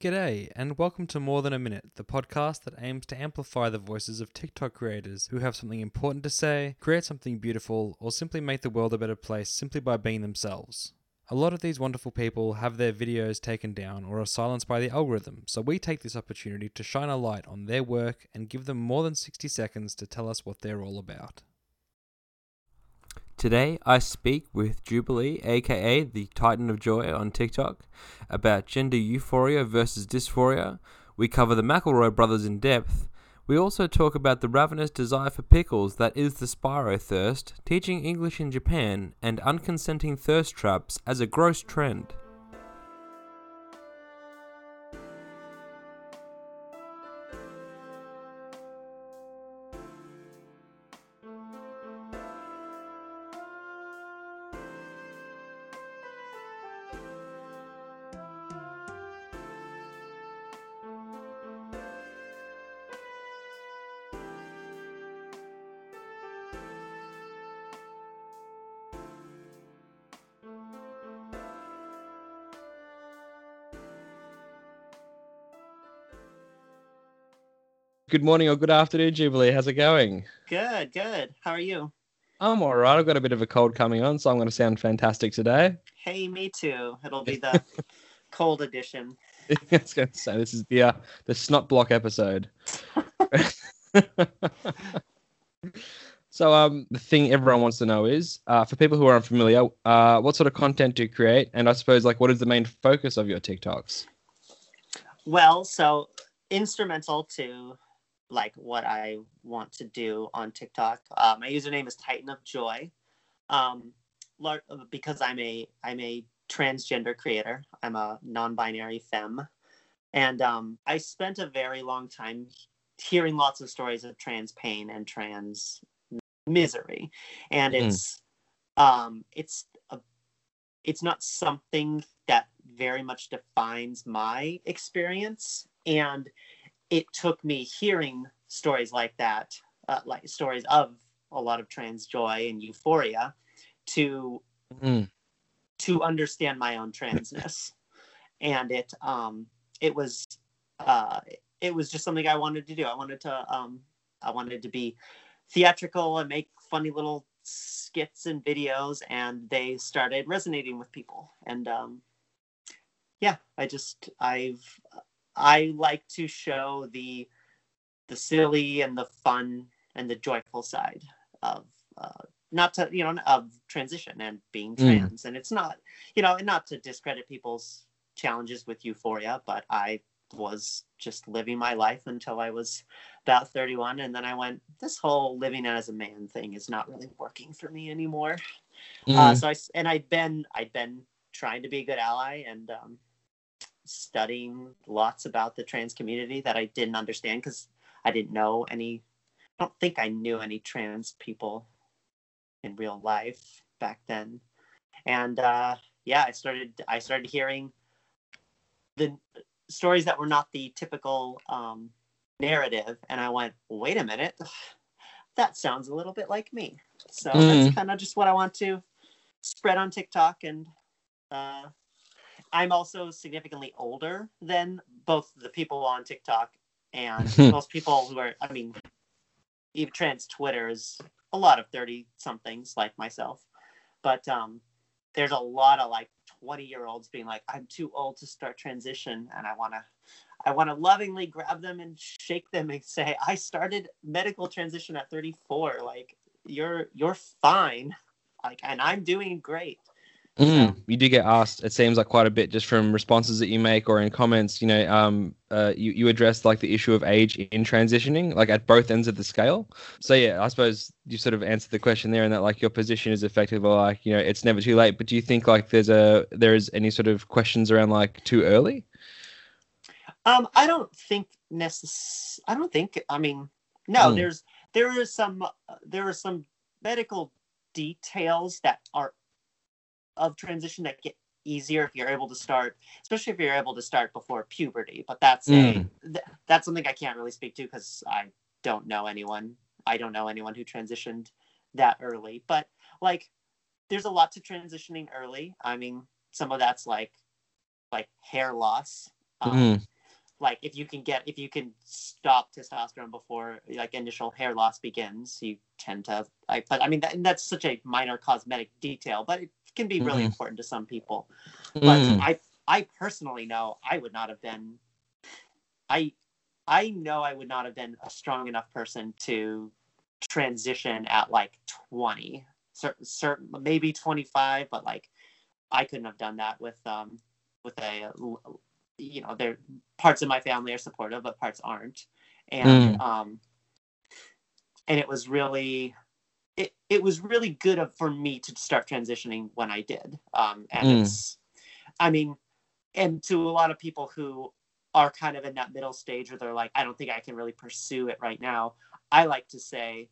G'day, and welcome to More Than a Minute, the podcast that aims to amplify the voices of TikTok creators who have something important to say, create something beautiful, or simply make the world a better place simply by being themselves. A lot of these wonderful people have their videos taken down or are silenced by the algorithm, so we take this opportunity to shine a light on their work and give them more than 60 seconds to tell us what they're all about. Today, I speak with Jubilee, aka the Titan of Joy on TikTok, about gender euphoria versus dysphoria. We cover the McElroy brothers in depth. We also talk about the ravenous desire for pickles that is the Spyro thirst, teaching English in Japan, and unconsenting thirst traps as a gross trend. Good morning or good afternoon, Jubilee. How's it going? Good, good. How are you? I'm all right. I've got a bit of a cold coming on, so I'm going to sound fantastic today. Hey, me too. It'll be the cold edition. I was going to say this is the uh, the snot block episode. so, um, the thing everyone wants to know is, uh, for people who are unfamiliar, uh, what sort of content do you create, and I suppose like what is the main focus of your TikToks? Well, so instrumental to like what I want to do on TikTok. Uh, my username is Titan of Joy, um, because I'm a I'm a transgender creator. I'm a non-binary femme, and um, I spent a very long time hearing lots of stories of trans pain and trans misery, and mm. it's um, it's a, it's not something that very much defines my experience, and it took me hearing stories like that, uh, like stories of a lot of trans joy and euphoria, to mm. to understand my own transness, and it um it was uh it was just something I wanted to do. I wanted to um I wanted to be theatrical and make funny little skits and videos, and they started resonating with people, and um yeah, I just I've I like to show the the silly and the fun and the joyful side of uh, not to you know of transition and being mm. trans, mm. and it's not you know and not to discredit people's challenges with euphoria, but I was just living my life until I was about 31 and then I went this whole living as a man thing is not really working for me anymore. Uh, mm. Uh, so I and I'd been I'd been trying to be a good ally and um, studying lots about the trans community that I didn't understand because I didn't know any. I don't think I knew any trans people in real life back then, and uh, yeah, I started. I started hearing the stories that were not the typical um, narrative, and I went, "Wait a minute, that sounds a little bit like me." So mm. that's kind of just what I want to spread on TikTok and uh, I'm also significantly older than both the people on TikTok and most people who are, I mean, even trans Twitter is a lot of 30 somethings like myself. But um, there's a lot of like 20 year olds being like, I'm too old to start transition. And I want to, I want to lovingly grab them and shake them and say, I started medical transition at 34. Like, you're, you're fine. Like, and I'm doing great. Mm, you do get asked. It seems like quite a bit just from responses that you make or in comments. You know, um, uh, you you address like the issue of age in transitioning, like at both ends of the scale. So yeah, I suppose you sort of answered the question there, and that like your position is effectively like you know it's never too late. But do you think like there's a there is any sort of questions around like too early? Um, I don't think necess. I don't think. I mean, no. Mm. There's there is some uh, there are some medical details that are of transition that get easier if you're able to start, especially if you're able to start before puberty. But that's mm. a, th- that's something I can't really speak to because I don't know anyone. I don't know anyone who transitioned that early. But like, there's a lot to transitioning early. I mean, some of that's like like hair loss Um, Mm. Like if you can get if you can stop testosterone before like initial hair loss begins, you tend to like. But I mean that, that's such a minor cosmetic detail, but it can be really Mhm. important to some people. But Mm. I I personally know I would not have been. I I know I would not have been a strong enough person to transition at like 20 certain certain maybe 25 but like i couldn't have done that with um with a you know there parts of my family are supportive but parts aren't and um and it was really it, it was really good of, for me to start transitioning when i did. Um and Mm. it's i mean and to a lot of people who are kind of in that middle stage where they're like i don't think i can really pursue it right now i like to say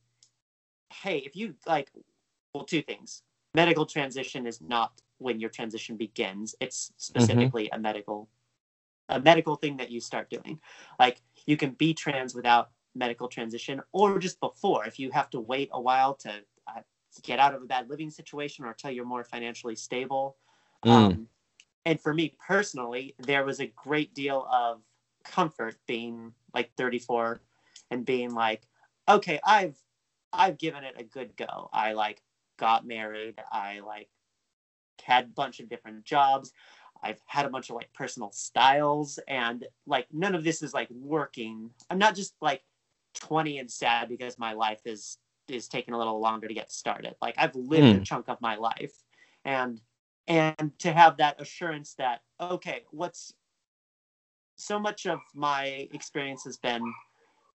hey if you like well two things. Medical transition is not when your transition begins. It's specifically a medical a medical thing that you start doing. Like you can be trans without medical transition or just before if you have to wait a while to uh, get out of a bad living situation or until you're more financially stable. Mm. um, and for me personally there was a great deal of comfort being like 34 and being like okay i've i've given it a good go. I like got married. I like had a bunch of different jobs. I've had a bunch of like personal styles. And like none of this is like working. I'm not just like 20 and sad because my life is is taking a little longer to get started. Like i've lived a hmm. chunk of my life and and to have that assurance that okay what's so much of my experience has been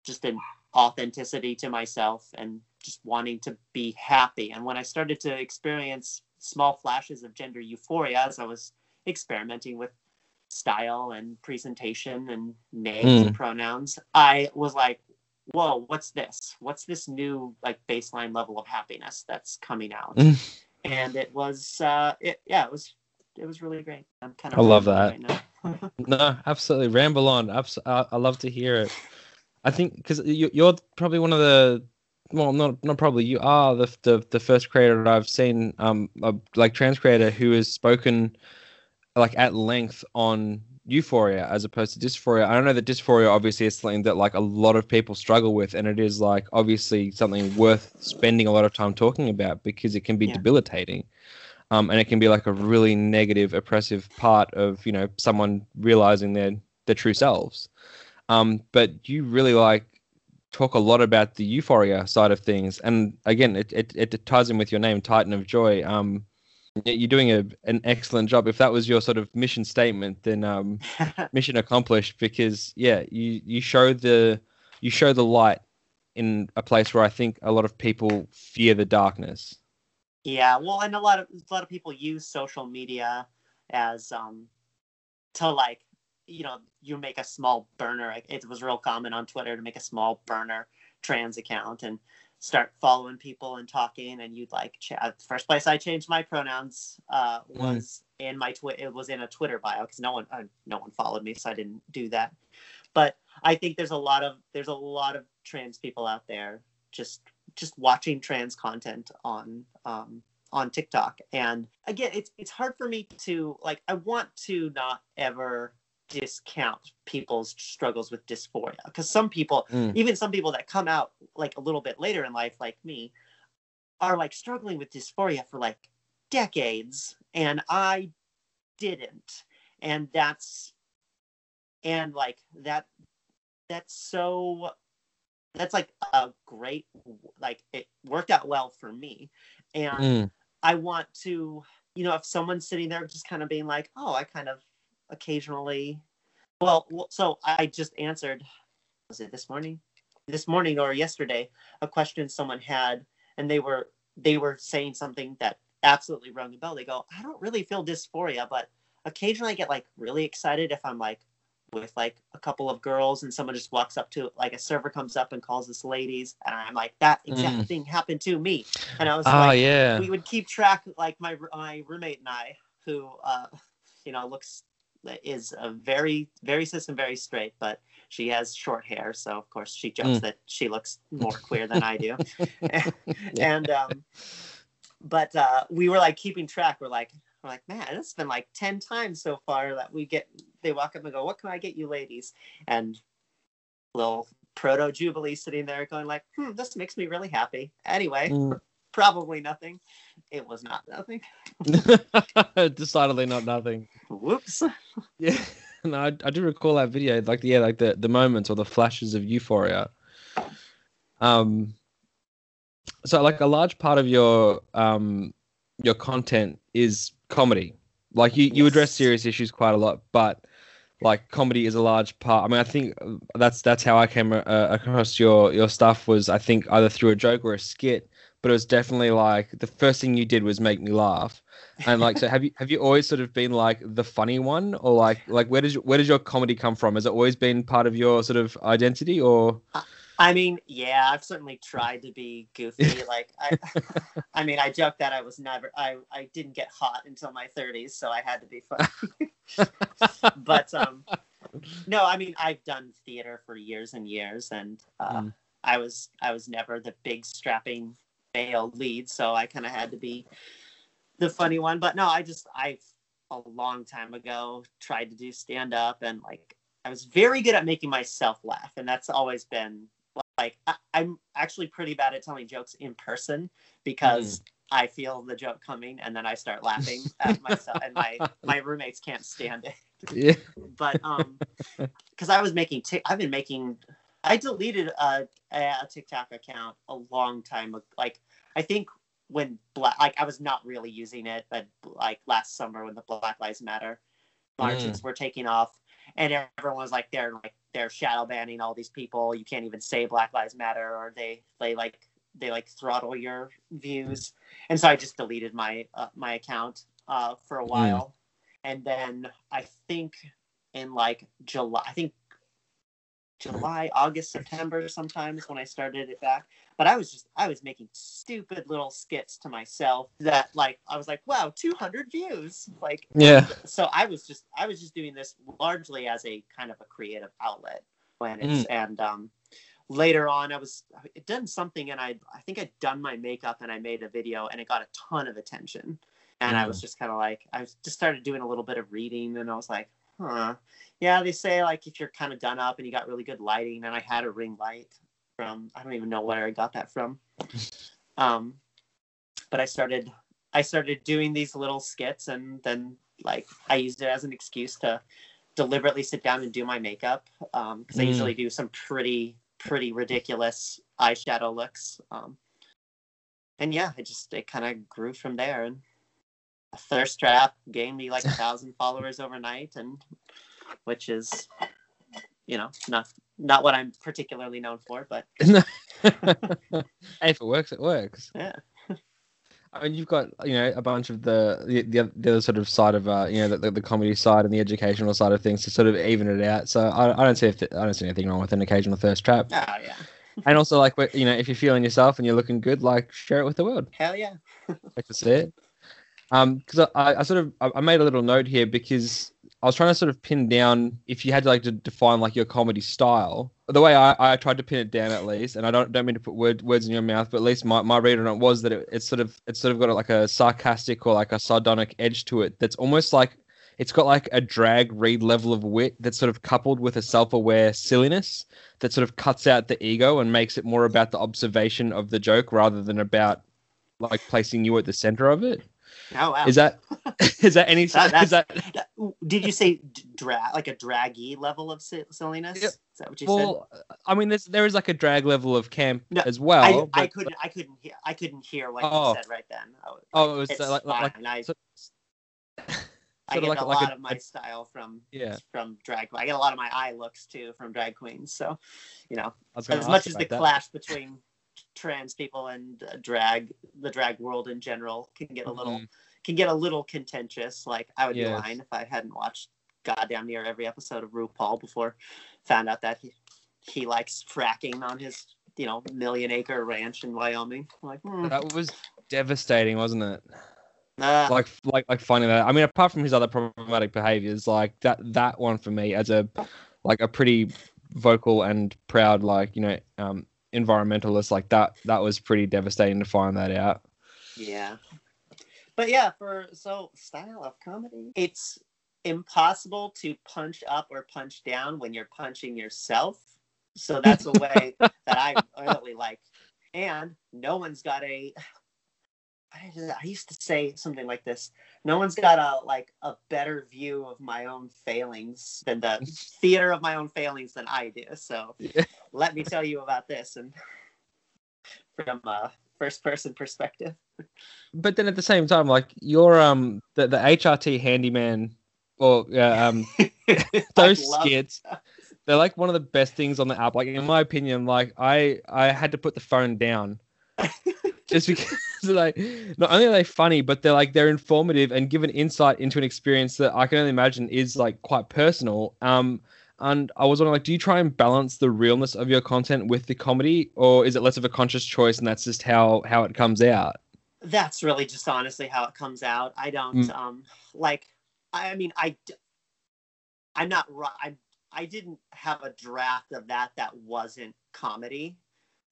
just an authenticity to myself and just wanting to be happy. And when i started to experience small flashes of gender euphoria as i was experimenting with style and presentation and names and hmm. pronouns i was like whoa what's this what's this new like baseline level of happiness that's coming out Mm. and it was uh it yeah it was it was really great i'm kind of I love that. right now. No, absolutely. Ramble on. Abs- I, I love to hear it. I think because you, you're probably one of the well, not not probably. You are the the, the first creator that I've seen, um, a, like trans creator who has spoken like at length on euphoria as opposed to dysphoria. I don't know that dysphoria obviously is something that like a lot of people struggle with, and it is like obviously something worth spending a lot of time talking about because it can be Yeah. debilitating. Um, and it can be like a really negative, oppressive part of you know someone realizing their their true selves. Um, but you really like talk a lot about the euphoria side of things, and again, it it, it ties in with your name, Titan of Joy. Um, you're doing a an excellent job. If that was your sort of mission statement, then um, mission accomplished. Because yeah, you you show the you show the light in a place where I think a lot of people fear the darkness. Yeah, well, and a lot of a lot of people use social media as um to like you know you make a small burner. It was real common on Twitter to make a small burner trans account and start following people and talking. And you'd like ch- uh, first place I changed my pronouns uh, was in my twit. It was in a Twitter bio because no one uh, no one followed me, so I didn't do that. But I think there's a lot of there's a lot of trans people out there just just watching trans content on um, on TikTok. And again, it's it's hard for me to like. I want to not ever discount people's struggles with dysphoria because some people, Mm. even some people that come out like a little bit later in life, like me, are like struggling with dysphoria for like decades, and I didn't, and that's and like that that's so that's like a great like it worked out well for me and Mm. i want to you know if someone's sitting there just kind of being like oh i kind of occasionally well so i just answered was it this morning this morning or yesterday a question someone had and they were they were saying something that absolutely rung the bell they go i don't really feel dysphoria but occasionally i get like really excited if i'm like with like a couple of girls and someone just walks up to like a server comes up and calls us ladies and i'm like that exact Mm. thing happened to me and i was Oh like yeah. we would keep track like my my roommate and i who uh you know looks is a very very cis and very straight but she has short hair so of course she jokes Mm. that she looks more queer than i do and um but uh we were like keeping track we're like I'm like, man, it's been like ten times so far that we get. They walk up and go, "What can I get you, ladies?" And little proto Jubilee sitting there going like, "Hmm, this makes me really happy." Anyway, Mm. Probably nothing. It was not nothing. Decidedly not nothing. Whoops. Yeah, no, I, I do recall that video, like yeah, like the the moments or the flashes of euphoria. Um, so like a large part of your um your content is comedy. Like you you address serious issues quite a lot, but like comedy is a large part. I mean, I think that's that's how I came uh, across your your stuff was I think either through a joke or a skit, but it was definitely like the first thing you did was make me laugh. And like, so have you have you always sort of been like the funny one, or like like where does your, where does your comedy come from? Has it always been part of your sort of identity, or I mean, yeah, I've certainly tried to be goofy. like, I, I mean, I joke that I was never, I, I didn't get hot until my 30s, so I had to be funny. but um, no, I mean, I've done theater for years and years, and uh, Mm. I was, I was never the big strapping male lead, so I kind of had to be the funny one. But no, I just, I, a long time ago, tried to do stand up, and like, I was very good at making myself laugh, and that's always been like I, I'm actually pretty bad at telling jokes in person because I feel the joke coming and then I start laughing at myself and my my roommates can't stand it. yeah, But um, because I was making i I've been making I deleted a, a TikTok account a long time ago. Like I think when black like I was not really using it, but like last summer when the Black Lives Matter marches were taking off, and everyone was like they're like they're shadow banning all these people. You can't even say Black Lives Matter, or they they like they like throttle your views. And so I just deleted my uh, my account uh, for a while, and then I think in like July, I think July, August, September sometimes when I started it back. But I was just I was making stupid little skits to myself that like I was like, wow, 200 views. Like yeah, so I was just I was just doing this largely as a kind of a creative outlet when it's and um later on I was it done something and I I think I'd done my makeup and I made a video and it got a ton of attention and I was just kind of like I was just started doing a little bit of reading and I was like huh yeah they say like if you're kind of done up and you got really good lighting and I had a ring light from I don't even know where I got that from um but I started I started doing these little skits and then like I used it as an excuse to deliberately sit down and do my makeup because I Mm. usually do some pretty pretty ridiculous eyeshadow looks. Um, and yeah, it just it kind of grew from there and thirst trap gained me like a thousand followers overnight and which is you know not not what I'm particularly known for, but if it works, it works. yeah. I mean, you've got you know a bunch of the the, the, other, sort of side of uh, you know the, the, the comedy side and the educational side of things to sort of even it out. So I, I don't see if I don't see anything wrong with an occasional thirst trap. Oh yeah. and also like you know if you're feeling yourself and you're looking good, like share it with the world. Hell yeah. like to see it. Um, because I, I sort of I, I made a little note here because I was trying to sort of pin down if you had to like to define like your comedy style. The way I, I tried to pin it down at least, and I don't don't mean to put word, words in your mouth, but at least my, my read on it was that it, it's sort of it's sort of got like a sarcastic or like a sardonic edge to it that's almost like it's got like a drag read level of wit that's sort of coupled with a self-aware silliness that sort of cuts out the ego and makes it more about the observation of the joke rather than about like placing you at the center of it. Oh wow. Is that is that any That- is that That- Did you say drag like a draggy level of silliness? Yeah. Is that what you said? well? I mean, there's there is like a drag level of camp No, as well. I, I couldn't I couldn't hear I couldn't hear what Oh. you said right then. I Oh, it was uh, like, like. I, so- I get like a a- lot a- of my style from yeah. from drag. I get a lot of my eye looks too from drag queens. So, you know, I was gonna as much as the that. clash between trans people and uh, drag, the drag world in general can get a little Mhm. can get a little contentious. Like I would Yes. be lying if I hadn't watched goddamn near every episode of RuPaul before found out that he he likes fracking on his you know million acre ranch in Wyoming. Like, hmm, That was devastating, wasn't it? uh, Like like like finding that. I mean, apart from his other problematic behaviors, like that that one for me as a like a pretty vocal and proud like you know um environmentalist like that that was pretty devastating to find that out. yeah. but yeah, for so style of comedy, it's impossible to punch up or punch down when you're punching yourself. So that's a way that I really like. And no one's got a. I used to say something like this. No one's got a like a better view of my own failings than the theater of my own failings than I do. So Yeah. let me tell you about this and from a first person perspective. But then at the same time, like your um the, the HRT handyman or uh, um those skits, they're like one of the best things on the app. Like in my opinion, like I I had to put the phone down just because like not only are they funny, but they're like they're informative and give an insight into an experience that I can only imagine is like quite personal. Um, and I was wondering, like, do you try and balance the realness of your content with the comedy, or is it less of a conscious choice and that's just how how it comes out? that's really just honestly how it comes out. I don't Mm. um like I mean I I'm not I I didn't have a draft of that that wasn't comedy.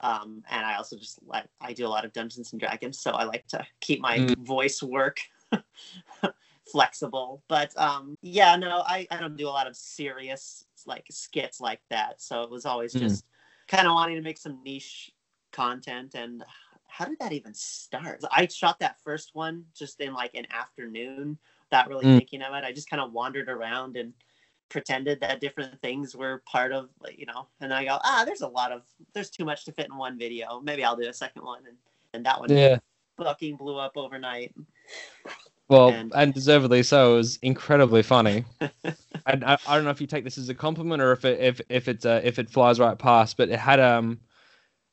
Um and I also just like I do a lot of Dungeons and Dragons so I like to keep my Mm. voice work flexible. But um yeah, no, I I don't do a lot of serious like skits like that. So it was always Mm. just kind of wanting to make some niche content and how did that even start? I shot that first one just in like an afternoon without really Mm. thinking of it. I just kind of wandered around and pretended that different things were part of, like, you know, and I go, ah, there's a lot of, there's too much to fit in one video. Maybe I'll do a second one. And, and that one Yeah. fucking blew up overnight. Well, And- and, deservedly so. It was incredibly funny. and I, I don't know if you take this as a compliment or if it if if it's uh, if it flies right past, but it had um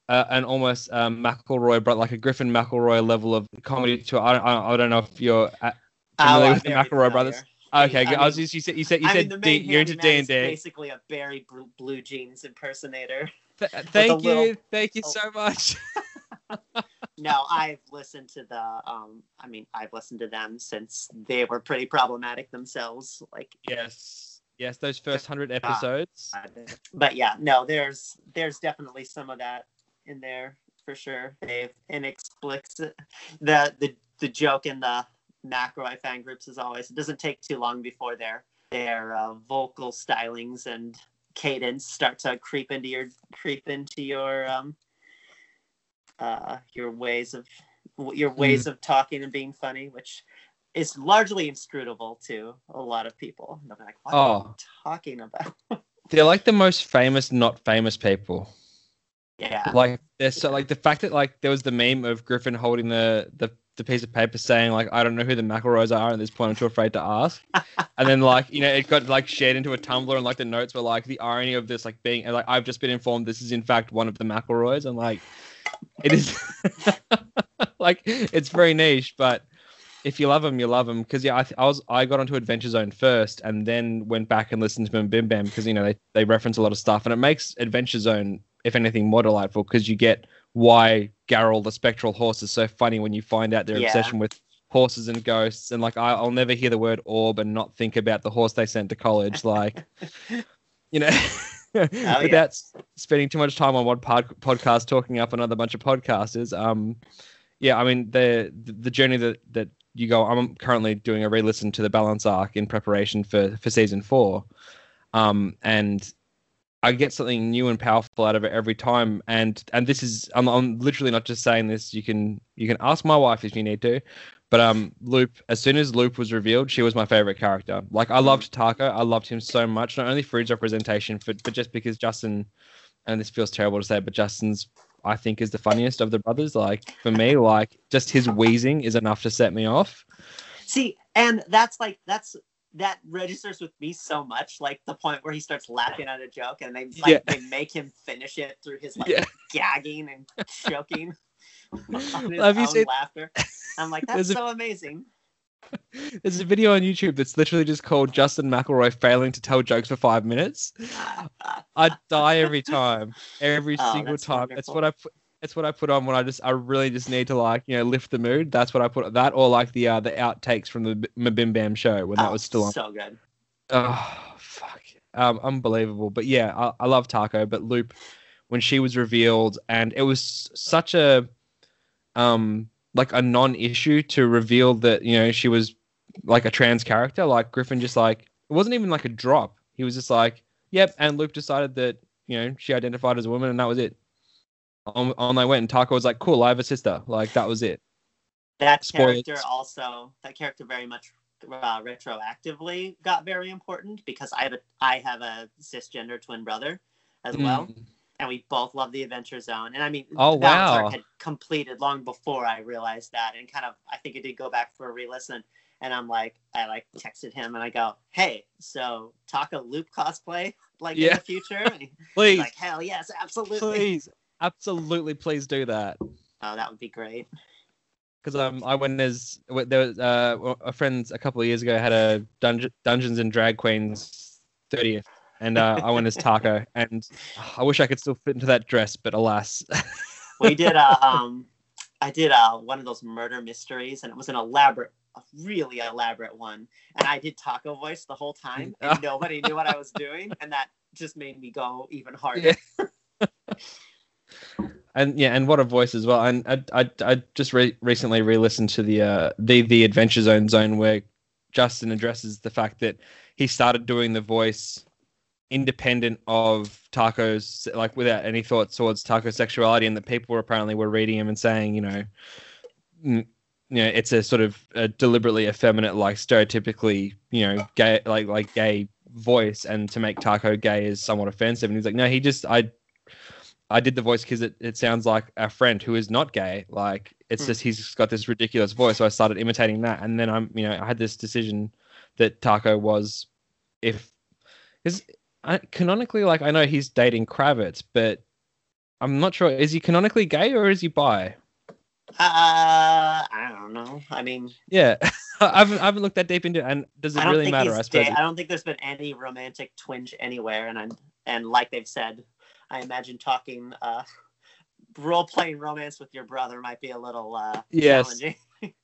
uh, an almost um, McElroy, but like a Griffin McElroy level of comedy to. I, I, I don't know if you're uh, familiar I'm with the McElroy familiar. brothers. Okay, I good. I, was just you said you said you I mean, said the D, you're into D and D. basically a Barry Bluejeans impersonator. Th- Thank you, little- thank you so much. No, I've listened to the. Um, I mean, I've listened to them since they were pretty problematic themselves. Like, yes, yes, those first hundred episodes. but yeah, no, there's there's definitely some of that in there for sure. They've inexplicit the the the joke in the McElroy fan groups is always it doesn't take too long before their their uh, vocal stylings and cadence start to creep into your creep into your um uh your ways of your ways of talking and being funny, which is largely inscrutable to a lot of people. And they're like, what are you Oh. talking about? They're like the most famous, not famous people. Yeah. like there's so like the fact that like there was the meme of Griffin holding the the, the piece of paper saying like I don't know who the McElroys are at this point. I'm too afraid to ask. And then like you know it got like shared into a Tumblr and like the notes were like the irony of this like being like I've just been informed this is in fact one of the McElroys. And like it is like it's very niche but if you love them you love them because yeah I, th- I was I got onto Adventure Zone first and then went back and listened to them, MBMBaM because you know they, they reference a lot of stuff and it makes Adventure Zone if anything more delightful because you get why Garyl the spectral horse is so funny when you find out their Yeah. obsession with horses and ghosts and like I, I'll never hear the word orb and not think about the horse they sent to college like you know yeah. without s spending too much time on one pod- podcast talking up another bunch of podcasters um yeah i mean the the, the journey that that you go i'm currently doing a re-listen to the balance arc in preparation for for season four um and I get something new and powerful out of it every time, and and this is I'm, I'm literally not just saying this. You can you can ask my wife if you need to, but um Lup as soon as Lup was revealed, she was my favorite character. Like I loved Taako, I loved him so much, not only for his representation, but but just because Justin, and this feels terrible to say, but Justin's I think is the funniest of the brothers. Like for me, like just his wheezing is enough to set me off. See, and that's like that's that registers with me so much, like the point where he starts laughing at a joke and they like Yeah. they make him finish it through his like Yeah. gagging and choking on his own seen- laughter. I'm like, that's a- so amazing. There's a video on YouTube that's literally just called Justin McElroy failing to tell jokes for five minutes. I die every time, every Oh, single that's time. Wonderful. what I put. It's what I put on when I just I really just need to like you know lift the mood. That's what I put that or like the uh, the outtakes from the MBMBaM show when that Oh, was still on. So good. Oh fuck, um, unbelievable. But yeah, I, I love Taako. But Lup, when she was revealed, and it was such a um like a non-issue to reveal that you know she was like a trans character. Like Griffin just like it wasn't even like a drop. He was just like, "Yep," and Lup decided that you know she identified as a woman, and that was it. On, on they went, and Taako was like, "Cool, I have a sister." Like that was it. That Spoilers. character also, that character very much uh, retroactively got very important because I have a I have a cisgender twin brother as well, Mm. and we both love the Adventure Zone. And I mean, Oh, Balance wow. Had completed long before I realized that, and kind of I think it did go back for a re-listen. And I'm like, I like texted him and I go, "Hey, so Taako Lup cosplay like in the future?" And Please, like, "Hell yes, absolutely." please, absolutely, please do that. Oh, that would be great. because um, I went as there was uh, a friend a couple of years ago had a Dunge- Dungeons and Drag Queens 30th, and uh, I went as Taako, and I wish I could still fit into that dress, but alas, we did uh, um i did uh one of those murder mysteries and it was an elaborate a really elaborate one and i did Taako voice the whole time and nobody knew what i was doing and that just made me go even harder Yeah. And yeah, and what a voice as well. And I I, I just re- recently re-listened to the uh, the the Adventure Zone zone where Justin addresses the fact that he started doing the voice independent of Taako's like without any thoughts towards Taako's sexuality, and that people apparently were reading him and saying, you know, mm, you know, it's a sort of a deliberately effeminate, like stereotypically, you know, gay, like like gay voice, and to make Taako gay is somewhat offensive. And he's like, no, he just I. I did the voice because it, it sounds like a friend who is not gay. Like it's Hmm. just he's got this ridiculous voice. So I started imitating that, and then I'm you know I had this decision that Taako was if is I, canonically like I know he's dating Kravitz, but I'm not sure is he canonically gay or is he bi? uh i don't know i mean Yeah, I haven't I haven't looked that deep into it. And does it really matter? I suppose. da- i don't think there's been any romantic twinge anywhere and i'm and like they've said i imagine talking uh role-playing romance with your brother might be a little uh Yes. challenging.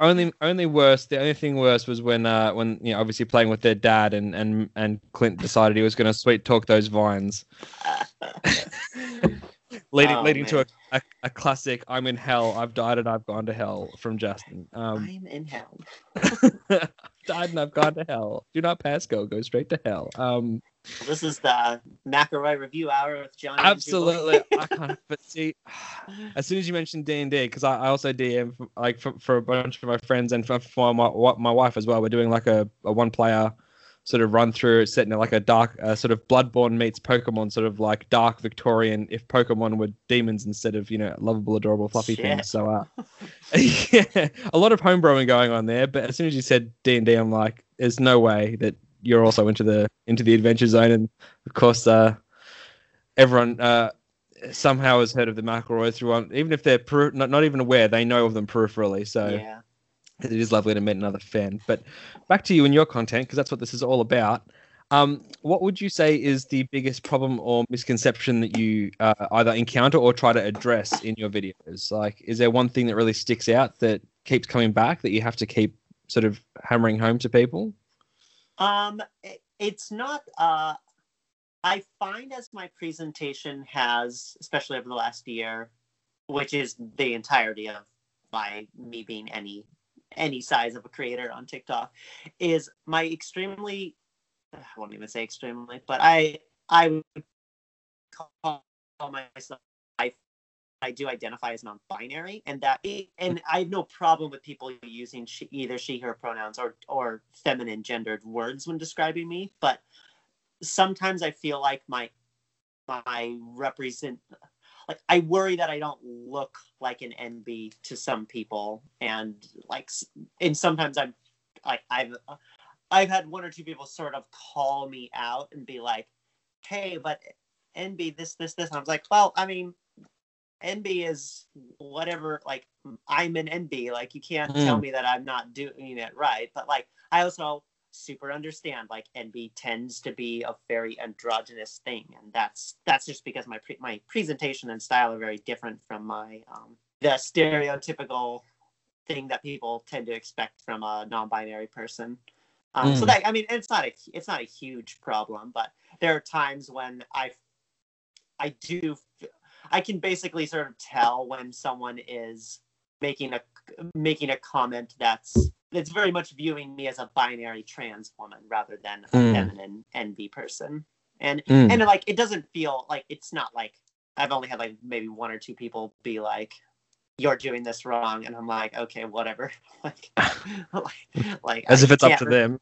Only only worse the only thing worse was when uh when you know obviously playing with their dad and and and Clint decided he was going to sweet talk those vines. Leading Oh, leading to a, a, a classic i'm in hell i've died and i've gone to hell from justin. Um i'm in hell. Died and i've gone to hell. Do not pass go go straight to hell. Um This is the McElroy review hour with John. absolutely i can't but see as soon as you mentioned d&d because I, I also dm for, like for, for a bunch of my friends and for, for my, my wife as well we're doing like a, a one player sort of run through setting it like a dark uh, sort of bloodborne meets pokemon sort of like dark victorian if pokemon were demons instead of you know lovable adorable fluffy Shit. things so uh yeah a lot of homebrewing going on there but as soon as you said d&d i'm like there's no way that you're also into the into the adventure zone and of course uh everyone uh somehow has heard of the McElroy through even if they're per- not, not even aware they know of them peripherally so yeah. it is lovely to meet another fan. But back to you and your content, because that's what this is all about. Um, what would you say is the biggest problem or misconception that you uh, either encounter or try to address in your videos? Like, is there one thing that really sticks out that keeps coming back that you have to keep sort of hammering home to people? Um, it, it's not. Uh, I find as my presentation has, especially over the last year, which is the entirety of my me being any any size of a creator on TikTok, is my extremely. I won't even say extremely, but I I would call myself. I do identify as non-binary, and that and I have no problem with people using she, either she/her pronouns or or feminine gendered words when describing me. But sometimes I feel like my my represent like I worry that I don't look like an NB to some people, and like and sometimes I'm like I've I've had one or two people sort of call me out and be like, "Hey, but NB this this this," and I was like, "Well, I mean." NB is whatever, like I'm an NB. Like you can't tell Mm. me that I'm not doing it right. But like I also super understand like NB tends to be a very androgynous thing, and that's that's just because my pre- my presentation and style are very different from my um, the stereotypical thing that people tend to expect from a non-binary person. Um, So Mm. that I mean, it's not a it's not a huge problem, but there are times when I I do I can basically sort of tell when someone is making a making a comment that's that's very much viewing me as a binary trans woman rather than a Mm. feminine NB person. And Mm. and like it doesn't feel like it's not like I've only had like maybe one or two people be like, "You're doing this wrong," and I'm like, "Okay, whatever." like, like, like As I if it's up to them.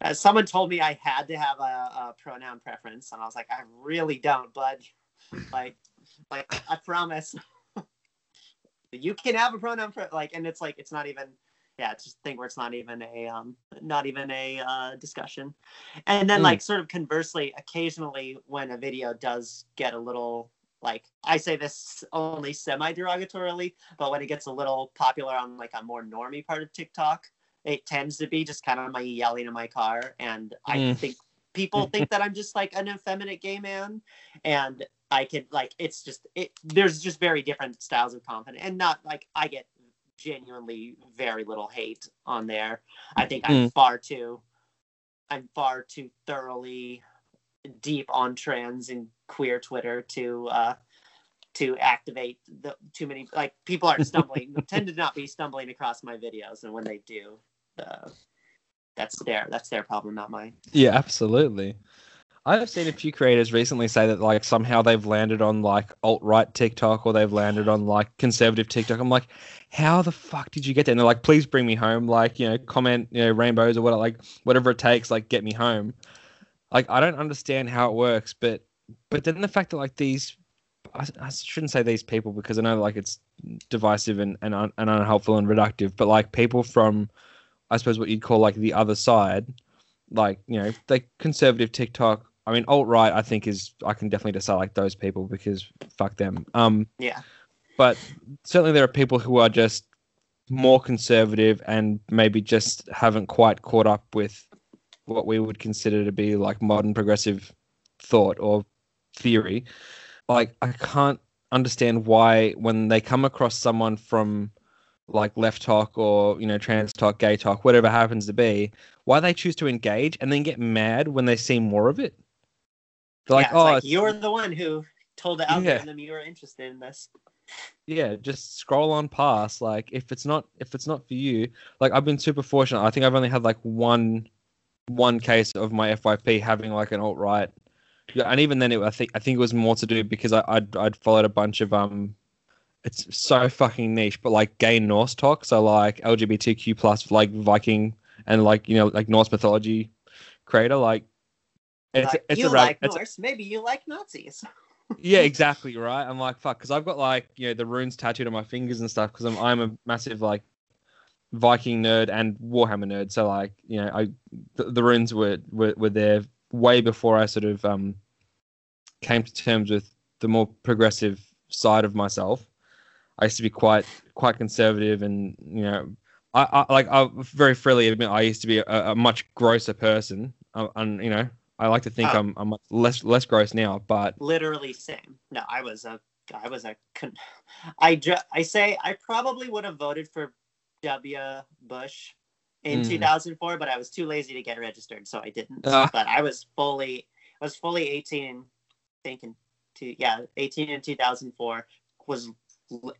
uh, someone told me I had to have a, a pronoun preference, and I was like, I really don't, bud. Like, like I promise. you can have a pronoun for like, and it's like it's not even. Yeah, it's just a thing where it's not even a um, not even a uh, discussion. And then, Hmm. like, sort of conversely, occasionally when a video does get a little like I say this only semi derogatorily, but when it gets a little popular on like a more normie part of TikTok, it tends to be just kind of my yelling in my car and i Mm. think people think that i'm just like an effeminate gay man and i can like it's just it there's just very different styles of confidence and not like i get genuinely very little hate on there. I think i'm far too i'm far too thoroughly deep on trans and queer twitter to uh to activate the too many like people aren't stumbling tend to not be stumbling across my videos and when they do uh, that's their that's their problem not mine. Yeah, absolutely. I've seen a few creators recently say that like somehow they've landed on like alt right TikTok or they've landed on like conservative TikTok. I'm like, how the fuck did you get there? And they're like, please bring me home. Like, you know, comment, you know, rainbows or whatever, like whatever it takes, like get me home. Like, I don't understand how it works, but but then the fact that like these, I, I shouldn't say these people because I know like it's divisive and and, un, and unhelpful and reductive, but like people from, I suppose what you'd call like the other side like you know the conservative TikTok. I mean, alt right. I think is I can definitely decide like those people because fuck them. Um, yeah but certainly there are people who are just more conservative and maybe just haven't quite caught up with what we would consider to be like modern progressive thought or theory. Like I can't understand why when they come across someone from like left talk or you know trans talk, gay talk, whatever happens to be, why they choose to engage and then get mad when they see more of it. They're like, yeah, oh, like, you're the one who told the Yeah. algorithm you were interested in this. Yeah just scroll on past like if it's not if it's not for you like i've been super fortunate. I think i've only had like one one case of my fyp having like an alt-right. Yeah and even then it, i think i think it was more to do because I, I'd, I'd followed a bunch of um it's so fucking niche but like gay norse talk so like lgbtq plus like viking and like you know like norse mythology creator like it's Like, it's you a like it's a- Norse, maybe you like Nazis. yeah, exactly right. I'm like, fuck, because I've got like you know the runes tattooed on my fingers and stuff because I'm I'm a massive like Viking nerd and Warhammer nerd. So like you know I the, the runes were, were were there way before I sort of um came to terms with the more progressive side of myself. I used to be quite quite conservative and you know I, I like I very freely admit I used to be a, a much grosser person uh, and you know I like to think Oh. I'm I'm less less gross now, but Literally same. No, I was a I was a I ju- I say I probably would have voted for W Bush in Mm. 2004, but I was too lazy to get registered, so I didn't. Ah. But I was fully I was fully 18 thinking to yeah, 18 in 2004 was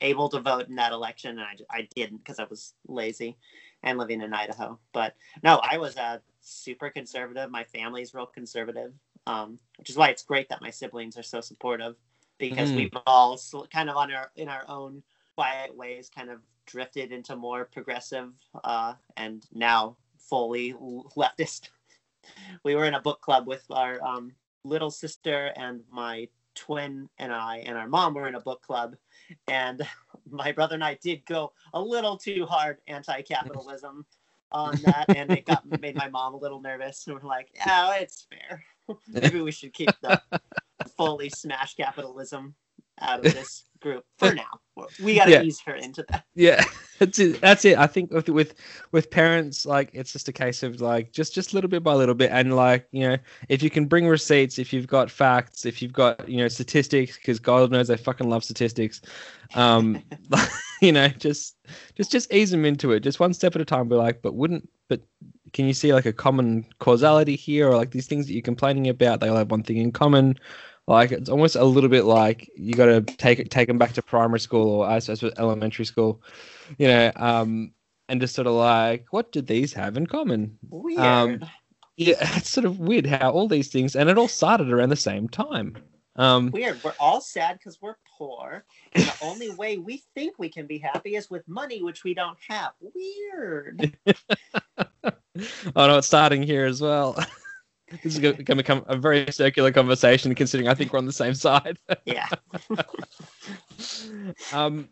able to vote in that election and I, I didn't because I was lazy and living in Idaho. But no, I was uh, super conservative. My family's real conservative, um, which is why it's great that my siblings are so supportive because Mm. we've all kind of on our in our own quiet ways kind of drifted into more progressive uh, and now fully leftist. We were in a book club with our um, little sister and my twin and I and our mom were in a book club and my brother and I did go a little too hard anti-capitalism on that and it got made my mom a little nervous and we're like yeah it's fair. Maybe we should keep the fully smash capitalism out of this group for now. We got to Yeah. ease her into that. Yeah. That's it. That's it. I think with with with parents like it's just a case of like just just little bit by little bit. And like you know if you can bring receipts if you've got facts if you've got you know statistics because god knows i fucking love statistics um you know just just just ease them into it. Just one step at a time. Be like but wouldn't but can you see like a common causality here? Or like these things that you're complaining about they all have one thing in common Like it's almost a little bit like you got to take take them back to primary school or I suppose elementary school, you know, um, and just sort of like, what did these have in common? Weird. Um, Yeah, it's sort of weird how all these things, and it all started around the same time. Um, Weird. We're all sad because we're poor, and the only way we think we can be happy is with money, which we don't have. Weird. oh no, it's starting here as well. This is going to become a very circular conversation, considering I think we're on the same side. Yeah. um,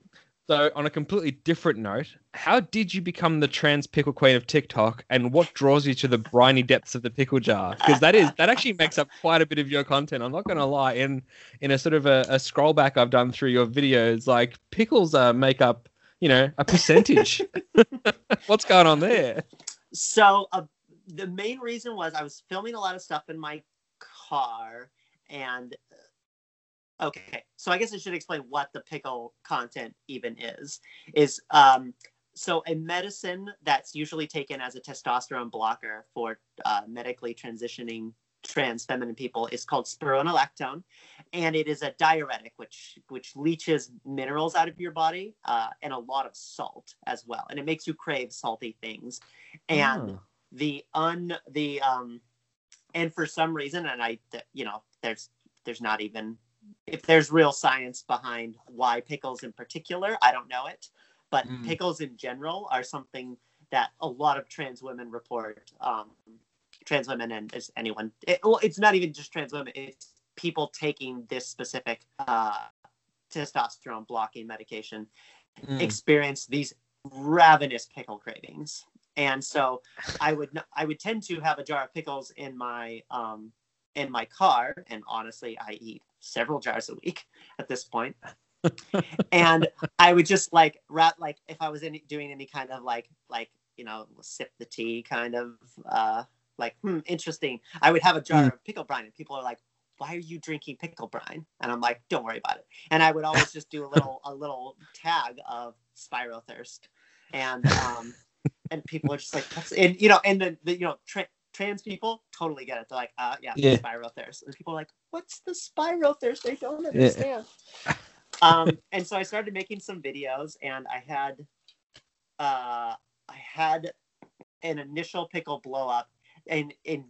so, on a completely different note, how did you become the trans pickle queen of TikTok, and what draws you to the briny depths of the pickle jar? Because that is that actually makes up quite a bit of your content. I'm not going to lie. In in a sort of a, a scroll back I've done through your videos, like pickles uh, make up, you know, a percentage. What's going on there? So uh, the main reason was I was filming a lot of stuff in my car, and okay, so I guess I should explain what the pickle content even is. Is um, so a medicine that's usually taken as a testosterone blocker for uh, medically transitioning trans feminine people is called spironolactone, and it is a diuretic which which leaches minerals out of your body uh, and a lot of salt as well, and it makes you crave salty things. And Oh. The un the um and for some reason and i you know there's there's not even if there's real science behind why pickles in particular i don't know it but Mm. pickles in general are something that a lot of trans women report um trans women and is anyone it, well it's not even just trans women it's people taking this specific uh testosterone blocking medication Mm. experience these ravenous pickle cravings and so i would i would tend to have a jar of pickles in my um in my car. And honestly i eat several jars a week at this point. And i would just like rat like if i was in doing any kind of like like you know sip the tea kind of uh like hmm interesting. I would have a jar Mm. of pickle brine and people are like why are you drinking pickle brine? And i'm like don't worry about it. And i would always just do a little a little tag of spiro thirst. And um and people are just like and you know and the, the you know tra- trans people totally get it they're like uh yeah, Yeah. thirst and people are like what's the spiro thirst they don't Yeah. understand um and so i started making some videos and i had uh i had an initial pickle blow up in in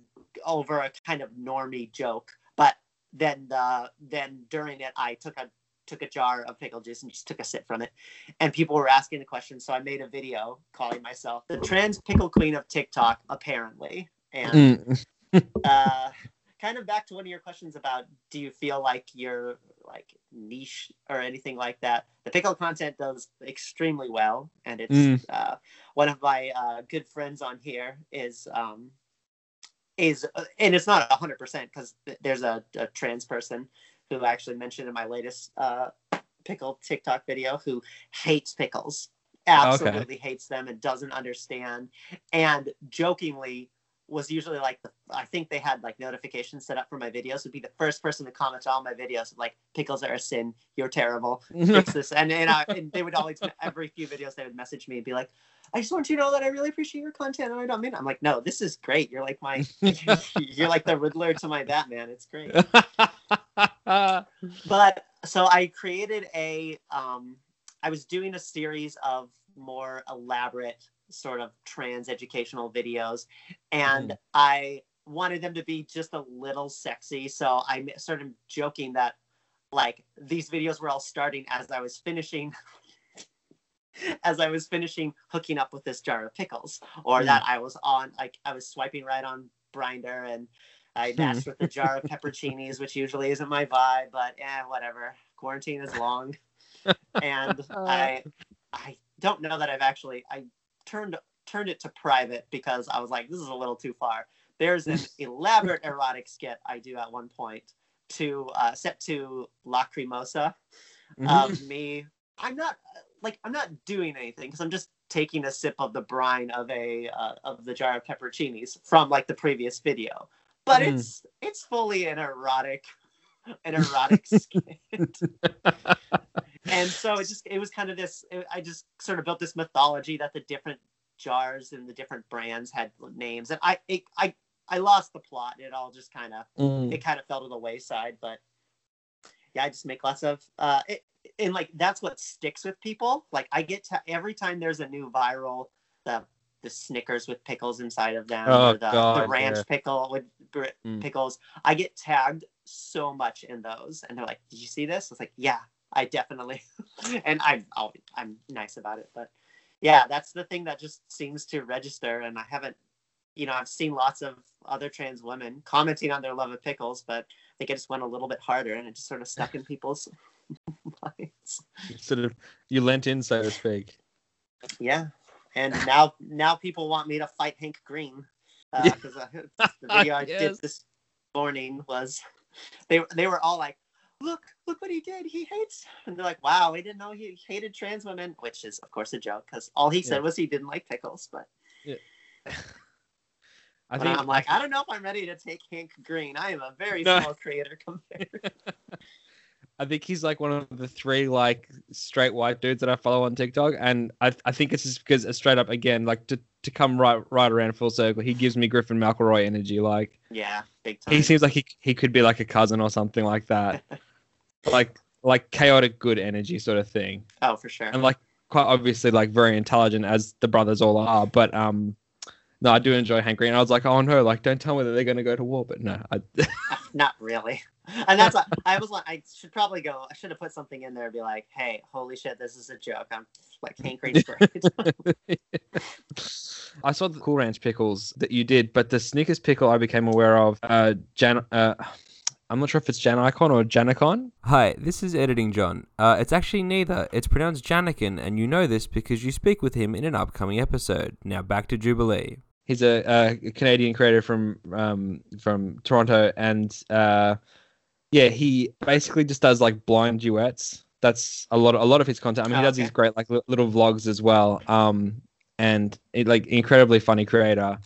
over a kind of normie joke but then the then during it i took a took a jar of pickle juice and just took a sip from it and people were asking the question so i made a video calling myself the trans pickle queen of tiktok apparently and Mm. uh kind of back to one of your questions about do you feel like you're like niche or anything like that the pickle content does extremely well and it's Mm. uh, one of my uh, good friends on here is um is uh, and it's not 100% because there's a, a trans person who I actually mentioned in my latest uh pickle tiktok video who hates pickles absolutely hates them and doesn't understand. And jokingly was usually like the I think they had like notifications set up for my videos. Would be the first person to comment on all my videos like pickles are a sin. You're terrible. Fix this and and, I, and they would always every few videos they would message me and be like I just want you to know that I really appreciate your content and I don't mean it. I'm like no this is great. You're like my you're like the Riddler to my Batman. It's great but so I created a um I was doing a series of more elaborate sort of trans educational videos and I wanted them to be just a little sexy so I started joking that like these videos were all starting as I was finishing as I was finishing hooking up with this jar of pickles or Mm. that I was on like I was swiping right on Grindr and I matched with a jar of pepperoncinis, which usually isn't my vibe, but eh, whatever. Quarantine is long, and I, I don't know that I've actually I turned turned it to private because I was like, this is a little too far. There's an elaborate erotic skit I do at one point to uh, set to Lacrimosa of me. I'm not like I'm not doing anything because I'm just taking a sip of the brine of a uh, of the jar of pepperoncinis from like the previous video. But Mm. it's it's fully an erotic an erotic skit. and so it just it was kind of this it, I just sort of built this mythology that the different jars and the different brands had names and I it, I I lost the plot. It all just kind of Mm. it kind of fell to the wayside, but yeah, I just make lots of uh, it, and like that's what sticks with people. Like I get to every time there's a new viral the the Snickers with pickles inside of them Oh, or the, God, the ranch yeah. pickle with br- Mm. pickles. I get tagged so much in those, and they're like, "Did you see this?" It's like, "Yeah, I definitely," and I'm I'll, I'm nice about it, but yeah, that's the thing that just seems to register, and I haven't. You know, I've seen lots of other trans women commenting on their love of pickles, but I think it just went a little bit harder and it just sort of stuck in people's minds. Sort of, you lent in, so to speak. Yeah, and now now people want me to fight Hank Green because uh, the video I Yes. did this morning was they they were all like, "Look, look what he did! He hates," and they're like, "Wow, we didn't know he hated trans women," which is of course a joke because all he said Yeah. was he didn't like pickles. But I think I'm like, I don't know if I'm ready to take Hank Green. I am a very No. small creator compared. I think he's like one of the three like straight white dudes that I follow on TikTok, and I I think it's just because it's straight up again like to to come right right around full circle. He gives me Griffin McElroy energy. Like yeah, big time. he seems like he he could be like a cousin or something like that, like like chaotic good energy sort of thing, oh, for sure. and like quite obviously like very intelligent as the brothers all are. But um, no, I do enjoy Hank Green. I was like, oh no, like don't tell me that they're gonna go to war, but no, I, Not really. And that's what I was like. I should probably go. I should have put something in there and be like, "Hey, holy shit, this is a joke." I'm like Hank Green's great. I saw the Cool Ranch pickles that you did, but the Snickers pickle I became aware of. Uh, Jan, uh, I'm not sure if it's Jan Icon or Janicon. Hi, this is Editing John. Uh, it's actually neither. It's pronounced Janikin, and you know this because you speak with him in an upcoming episode. Now back to Jubilee. He's a, a Canadian creator from um, from Toronto, and uh, yeah, he basically just does like blind duets. That's a lot. Of, a lot of his content. I mean, he Oh, does okay. these great like li- little vlogs as well. Um, and it, like incredibly funny creator.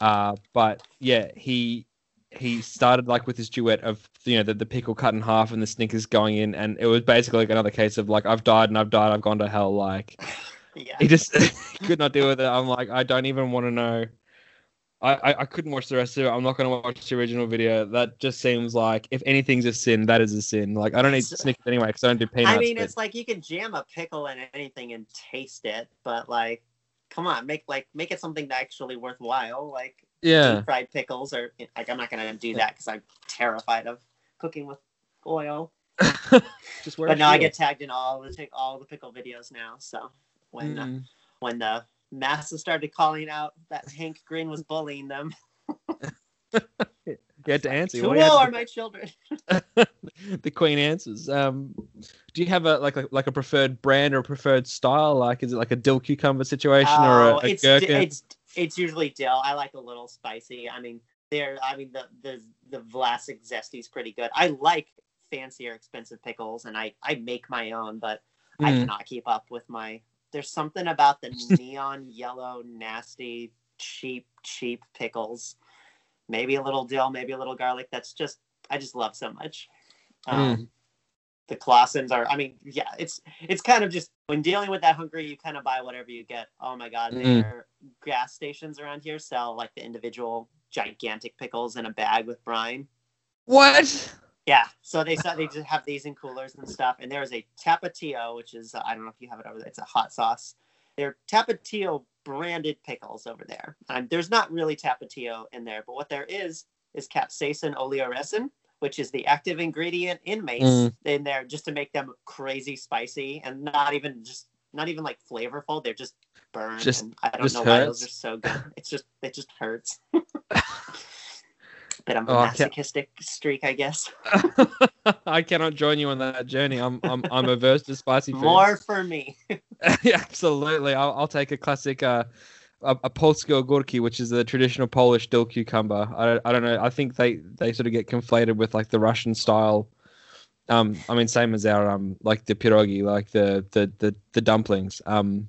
Uh, but yeah, he he started like with this duet of you know the, the pickle cut in half and the Snickers going in, and it was basically like another case of like I've died and I've died, I've gone to hell. Like yeah. he just could not deal with it. I'm like, I don't even want to know. I, I, couldn't watch the rest of it. I'm not going to watch the original video. That just seems like if anything's a sin, that is a sin. Like I don't eat Snickers anyway because I don't do peanuts. I mean, but- it's like you can jam a pickle in anything and taste it, but like, come on, make like make it something actually worthwhile. Like yeah, deep fried pickles, or like I'm not gonna do that because I'm terrified of cooking with oil. just But now I get tagged in all the all the pickle videos now. So when uh, Mm. when the masses started calling out that Hank Green was bullying them, you had to answer. who Well, are to- my children? the queen answers. Um, do you have a like a, like a preferred brand or a preferred style? Like, is it like a dill cucumber situation or Oh, a, a it's gherkin? it's it's usually dill. I like a little spicy. I mean, they're I mean the the the Vlasic zesty is pretty good. I like fancier, expensive pickles, and I I make my own, but I Mm. cannot keep up with my. There's something about the neon yellow, nasty, cheap, cheap pickles. Maybe a little dill, maybe a little garlic. That's just I just love so much. Um, The Claussens are. I mean, yeah, it's it's kind of just when dealing with that hungry, you kind of buy whatever you get. Oh my God, Mm. their gas stations around here sell like the individual gigantic pickles in a bag with brine. What? Yeah, so they they just have these in coolers and stuff. And there is a Tapatio, which is uh, I don't know if you have it over there. It's a hot sauce. They're Tapatio branded pickles over there. Um, there's not really Tapatio in there, but what there is is capsaicin oleoresin, which is the active ingredient in mace Mm. in there just to make them crazy spicy and not even just not even like flavorful. They're just burned. Just- and I don't know why those are so good. It's just it just hurts. Bit of a Oh, I masochistic streak, I guess. I cannot join you on that journey. I'm I'm I'm averse to spicy food. More for me. yeah, absolutely. I'll, I'll take a classic, uh, a, a polskie ogórki, which is the traditional Polish dill cucumber. I, I don't know. I think they, they sort of get conflated with like the Russian style. Um, I mean, same as our um, like the pierogi, like the the the, the dumplings. Um,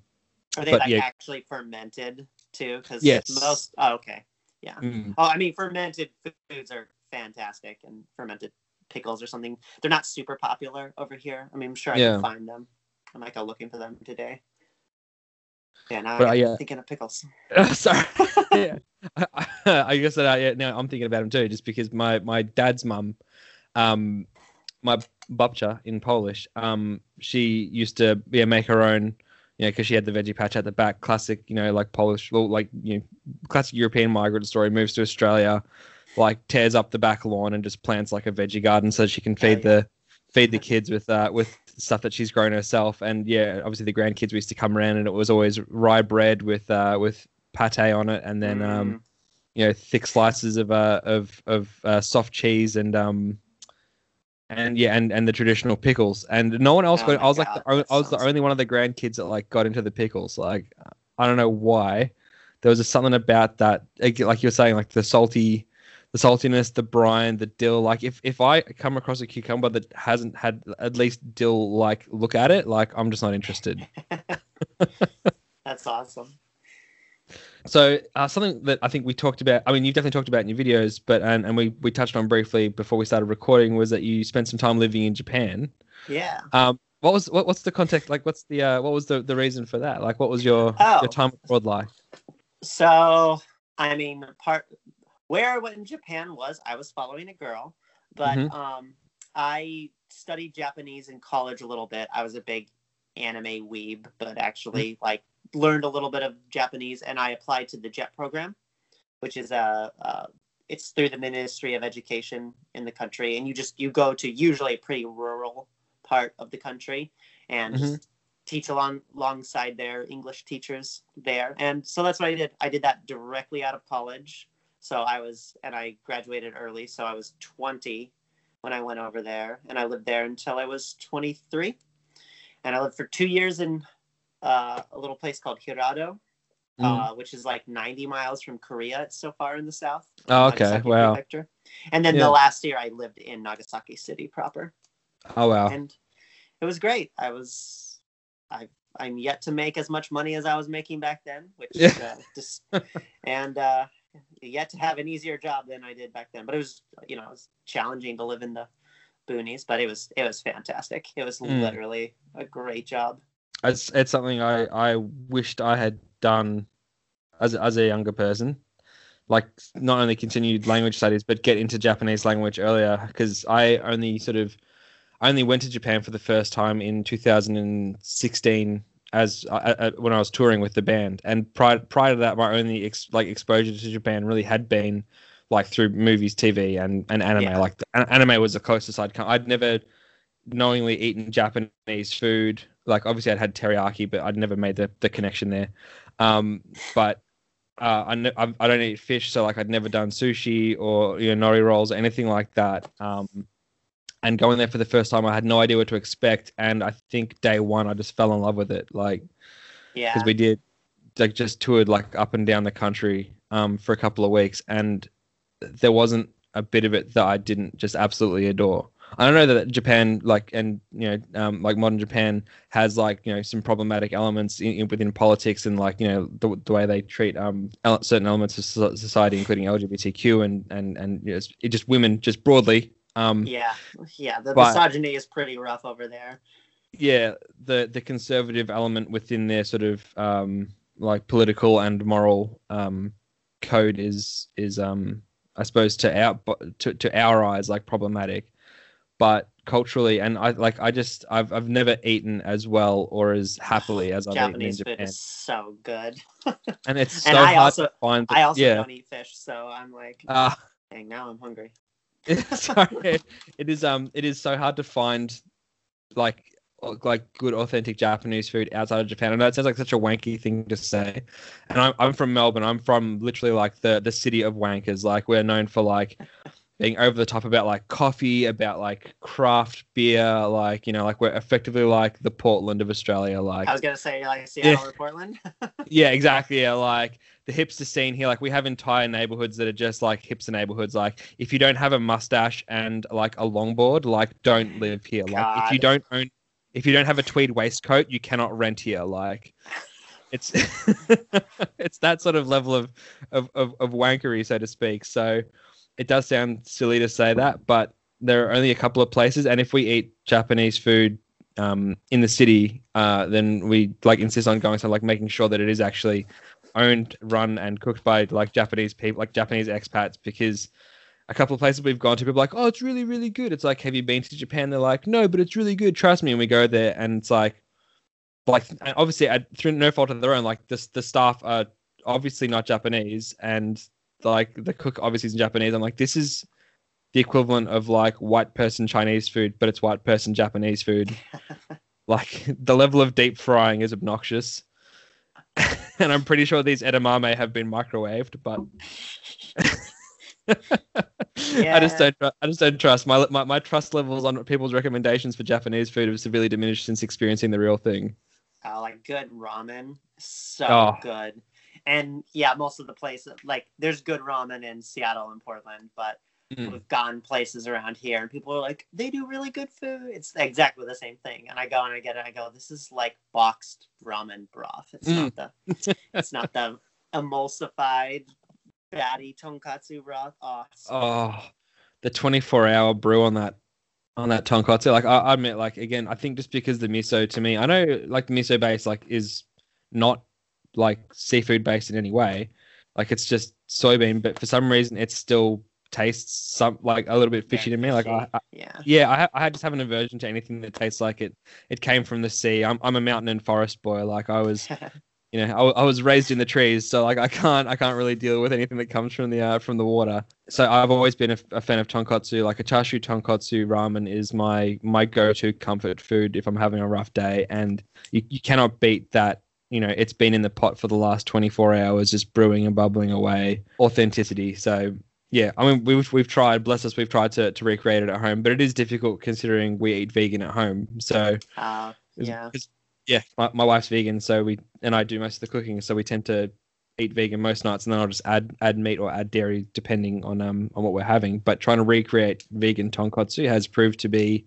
Are they like yeah. actually fermented too? Because Yes. most. Oh, okay. Mm, Oh, I mean, fermented foods are fantastic, and fermented pickles or something. They're not super popular over here. I mean, I'm sure I Yeah. can find them. I might go looking for them today. Yeah, now But, uh, I'm yeah. thinking of pickles. sorry. yeah. I, I guess that I, yeah, now I'm thinking about them too, just because my my dad's mum, um, my babcia in Polish, um, she used to yeah make her own, you know, because she had the veggie patch at the back. Classic, you know, like Polish, well, like you know, classic European migrant story. Moves to Australia, like tears up the back lawn and just plants like a veggie garden so she can feed yeah. the feed the kids with uh with stuff that she's grown herself. And yeah, obviously the grandkids used to come around and it was always rye bread with uh with pate on it, and then um Mm. you know thick slices of uh of of uh, soft cheese and um and yeah and and the traditional pickles. And no one else Oh got i was like the, i was the only one of the grandkids that like got into the pickles. Like i don't know why. There was just something about that like like you were saying like the salty the saltiness the brine the dill. Like if if i come across a cucumber that hasn't had at least dill like look at it like i'm just not interested. That's awesome. So uh, something that I think we talked about. I mean, you've definitely talked about in your videos, but and, and we we touched on briefly before we started recording was that you spent some time living in Japan. Yeah. Um, what was what, what's the context? Like, what's the uh, what was the, the reason for that? Like, what was your Oh. your time abroad like? So, I mean, part where I went in Japan was I was following a girl, but Mhm. um, I studied Japanese in college a little bit. I was a big anime weeb, but actually like learned a little bit of Japanese, and I applied to the JET program, which is a uh, it's through the Ministry of Education in the country, and you just you go to usually a pretty rural part of the country, and Mhm. teach along alongside their English teachers there. And so that's what I did. I did that directly out of college. So I was, and I graduated early. So I was 20 when I went over there, and I lived there until I was 23. And I lived for two years in uh, a little place called Hirado, Mm. uh, which is like 90 miles from Korea. It's so far in the south. Oh, okay, Nagasaki wow. Prefecture. And then Yeah. the last year I lived in Nagasaki City proper Oh wow. and it was great. I was, I, I'm yet to make as much money as I was making back then, which Yeah. uh, just, and uh, yet to have an easier job than I did back then. But it was, you know, it was challenging to live in the boonies, but it was, it was fantastic. It was Mm. literally a great job. It's it's something I I wished I had done as as a younger person. Like not only continued language studies, but get into Japanese language earlier because I only sort of I only went to Japan for the first time in 2016 as uh, uh, when I was touring with the band, and prior prior to that, my only ex, like exposure to Japan really had been like through movies, TV, and and anime. Yeah. Like an- anime was the closest I'd come. I'd never knowingly eaten Japanese food. Like obviously I'd had teriyaki, but I'd never made the, the connection there. Um, but uh, I, ne- I I don't eat fish, so like I'd never done sushi or you know nori rolls or anything like that. Um, and going there for the first time, I had no idea what to expect, and I think day one I just fell in love with it. Like Yeah. because we did like just toured like up and down the country um for a couple of weeks and there wasn't a bit of it that I didn't just absolutely adore. I don't know that Japan like and you know um like modern Japan has like you know some problematic elements in, in- within politics and like you know the, the way they treat um ele- certain elements of so- society including LGBTQ and and and you know, it just women just broadly um yeah. Yeah. The But- misogyny is pretty rough over there. yeah the the conservative element within their sort of um like political and moral um code is is um i suppose to our to, to our eyes like problematic but culturally and i like i just i've i've never eaten as well or as happily as i've eaten in Japanese food japan is so good. and it's so and I hard also- to find I also yeah don't eat fish, so I'm like, uh, dang, now I'm hungry. sorry it is um it is so hard to find like like good authentic Japanese food outside of Japan. I know it sounds like such a wanky thing to say, and I'm I'm from Melbourne. I'm from literally like the the city of wankers. Like we're known for like being over the top about like coffee, about like craft beer, like you know, like we're effectively like the Portland of Australia. Like I was gonna say like Seattle or Portland. yeah, exactly. Yeah, like the hipster scene here, like we have entire neighborhoods that are just like hipster neighborhoods. Like if you don't have a mustache and like a longboard, like don't live here. Like if you don't own, if you don't have a tweed waistcoat, you cannot rent here. Like it's it's that sort of level of of of, of wankery, so to speak. So it does sound silly to say that, but there are only a couple of places, and if we eat Japanese food um, in the city, uh, then we like insist on going so like making sure that it is actually owned, run, and cooked by like Japanese people, like Japanese expats, because a couple of places we've gone to, people are like, oh, it's really, really good. It's like, have you been to Japan? They're like, no, but it's really good. Trust me. And we go there, and it's like, like obviously, through no fault of their own, like this, the staff are obviously not Japanese, and like the cook obviously is in Japanese. I'm like, this is the equivalent of like white person Chinese food, but it's white person Japanese food. like the level of deep frying is obnoxious. and I'm pretty sure these edamame have been microwaved, but I just don't. I just don't trust my, my my trust levels on people's recommendations for Japanese food have severely diminished since experiencing the real thing. Uh, like good ramen, so Oh. good. And yeah, most of the places like there's good ramen in Seattle and Portland, but Mm. we've gone places around here and people are like, they do really good food. It's exactly the same thing. And I go and I get it. I go, this is like boxed ramen broth. It's Mm. not the it's not the emulsified fatty tonkatsu broth. Oh, Oh, the 24 hour brew on that on that tonkatsu. Like I, I admit, like again, I think just because the miso to me, I know like the miso base like is not like seafood based in any way. Like it's just soybean, but for some reason it still tastes some like a little bit fishy to me. Like I, I yeah. yeah, I, I just have an aversion to anything that tastes like it it came from the sea. I'm I'm a mountain and forest boy. Like I was you know, I, I was raised in the trees, so like I can't I can't really deal with anything that comes from the uh, from the water. So I've always been a, a fan of tonkatsu. Like a chashu tonkatsu ramen is my my go-to comfort food if I'm having a rough day, and you, you cannot beat that. You know, it's been in the pot for the last 24 hours, just brewing and bubbling away. Authenticity. So yeah, I mean we've we've tried. Bless us, we've tried to to recreate it at home, but it is difficult considering we eat vegan at home. So Uh, it's- yeah. it's- yeah, my, my wife's vegan, so we and I do most of the cooking, so we tend to eat vegan most nights, and then I'll just add add meat or add dairy depending on um on what we're having. But trying to recreate vegan tonkatsu has proved to be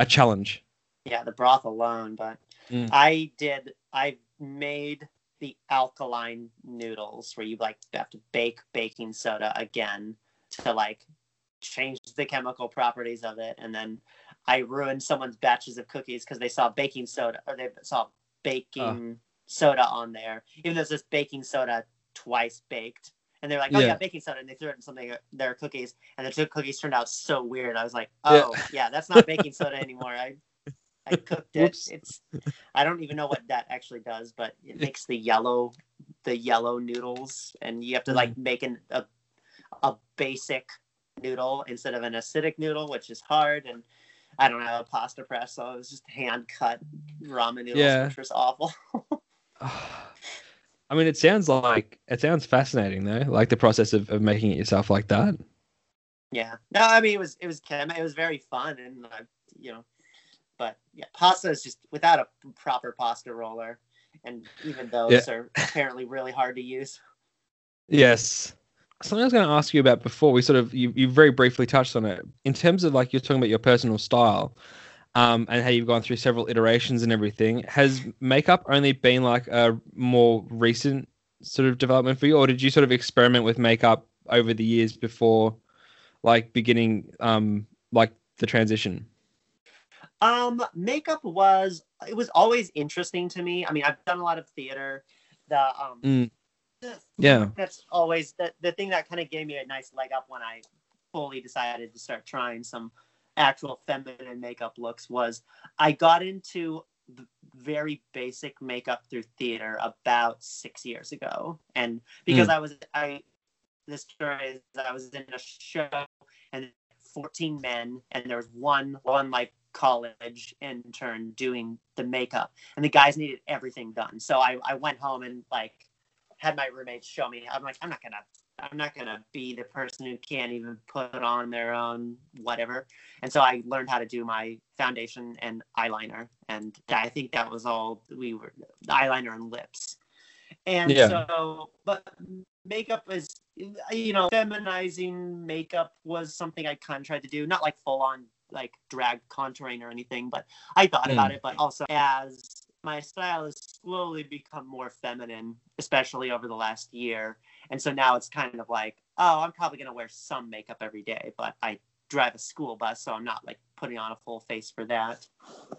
a challenge. yeah, the broth alone, but Mm. I did I made the alkaline noodles where you like have to bake baking soda again to like change the chemical properties of it. And then I ruined someone's batches of cookies because they saw baking soda or they saw baking soda on there even though it's just baking soda twice baked. And they're like oh yeah, Yeah. baking soda. And they threw it in something their cookies and the two cookies turned out so weird. I was like Yeah. oh yeah that's not baking soda anymore. I I cooked it. It's I don't even know what that actually does, but it makes the yellow the yellow noodles and you have to like make an, a a basic noodle instead of an acidic noodle, which is hard and I don't have a pasta press, so it was just hand cut ramen noodles, Yeah. which was awful. I mean, it sounds like it sounds fascinating though, like the process of, of making it yourself like that. yeah. No, I mean it was it was it was very fun and uh, you know but yeah, pasta is just without a proper pasta roller and even those are apparently really hard to use. Yes. Something I was going to ask you about before we sort of you, you very briefly touched on it in terms of like you're talking about your personal style, um, and how you've gone through several iterations and everything. Has makeup only been like a more recent sort of development for you, or did you sort of experiment with makeup over the years before, like beginning um like the transition? Um, makeup was it was always interesting to me. I mean, I've done a lot of theater. The um, Mm. the- Yeah. that's always the the thing that kind of gave me a nice leg up when I fully decided to start trying some actual feminine makeup looks was I got into the very basic makeup through theater about six years ago, and because I was I this story is I was in a show and 14 men and there was one one like college intern doing the makeup and the guys needed everything done. So I, I went home and like had my roommates show me. I'm like i'm not gonna i'm not gonna be the person who can't even put on their own whatever. And so i learned how to do my foundation and eyeliner and i think that was all we were eyeliner and lips. And Yeah. so but makeup is you know feminizing makeup was something i kind of tried to do not like full on like drag contouring or anything but i thought about it but also as my style has slowly become more feminine especially over the last year and so now it's kind of like oh i'm probably going to wear some makeup every day but i drive a school bus so i'm not like putting on a full face for that.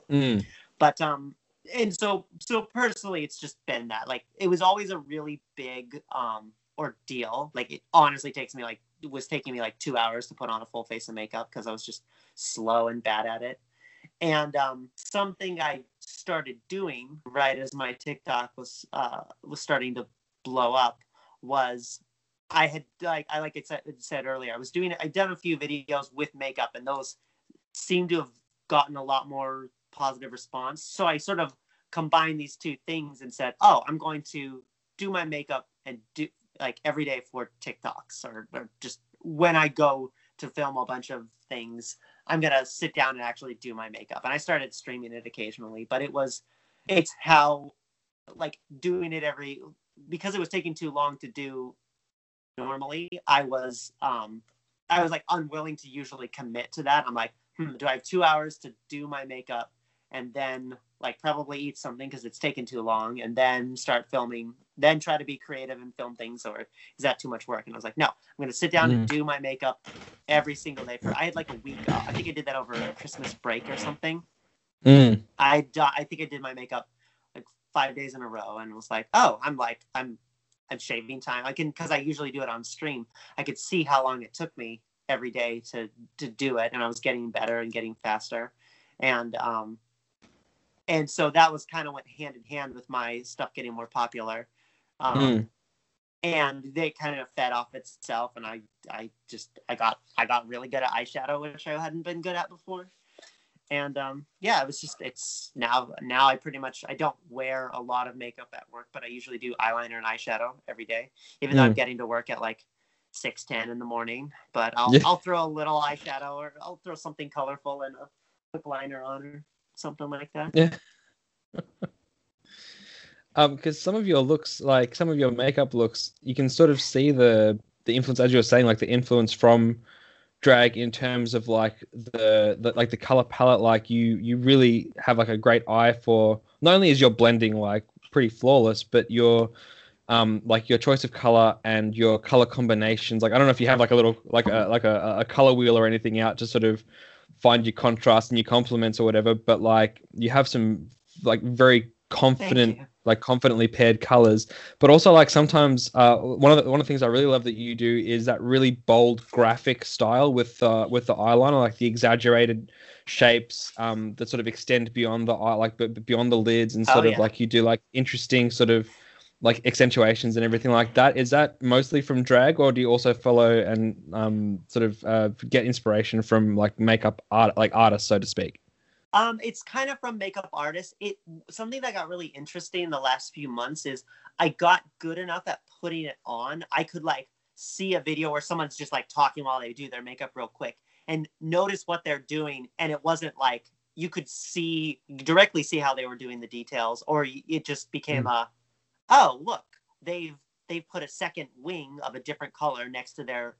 Mm. but um and so so personally it's just been that like it was always a really big um ordeal. Like it honestly takes me like was taking me like two hours to put on a full face of makeup because I was just slow and bad at it. And um, something I started doing right as my TikTok was uh, was starting to blow up was I had like I like I said, said earlier I was doing I done a few videos with makeup and those seemed to have gotten a lot more positive response. So I sort of combined these two things and said, "Oh, I'm going to do my makeup and do like every day for TikToks or, or just when I go to film a bunch of things, I'm gonna sit down and actually do my makeup." And I started streaming it occasionally, but it was it's how like doing it every because it was taking too long to do normally i was um i was like unwilling to usually commit to that i'm like hmm, do i have two hours to do my makeup and then like probably eat something because it's taken too long and then start filming then try to be creative and film things or is that too much work? And i was like no i'm going to sit down and do my makeup every single day for i had like a week off. i think i did that over a christmas break or something. Mm. i i think i did my makeup like five days in a row and was like oh i'm like i'm i'm shaving time. I can because i usually do it on stream. I could see how long it took me every day to to do it and i was getting better and getting faster. And um and so that was kind of went hand in hand with my stuff getting more popular um Mm. and they kind of fed off itself and i i just i got i got really good at eyeshadow which i hadn't been good at before and um yeah it was just it's now now i pretty much i don't wear a lot of makeup at work but i usually do eyeliner and eyeshadow every day even though i'm Mm. getting to work at like 6 in the morning but i'll Yeah. i'll throw a little eyeshadow or i'll throw something colorful and a quick liner on or something like that Yeah. um, because some of your looks, like some of your makeup looks, you can sort of see the the influence, as you were saying, like the influence from drag in terms of like the, the like the color palette. Like you you really have like a great eye for not only is your blending like pretty flawless, but your um like your choice of color and your color combinations. Like I don't know if you have like a little like a like a, a color wheel or anything out to sort of find your contrast and your complements or whatever, but like you have some like very confident like confidently paired colors. But also like sometimes uh one of the one of the things i really love that you do is that really bold graphic style with uh with the eyeliner like the exaggerated shapes um that sort of extend beyond the eye like but beyond the lids and Oh, sort of like you do like interesting sort of like accentuations and everything like that is that mostly from drag or do you also follow and um sort of uh get inspiration from like makeup art like artists so to speak Um, it's kind of from makeup artists. It something that got really interesting in the last few months is I got good enough at putting it on. I could like see a video where someone's just like talking while they do their makeup real quick and notice what they're doing, and it wasn't like you could see directly see how they were doing the details, or it just became a, oh look, they've they've put a second wing of a different color next to their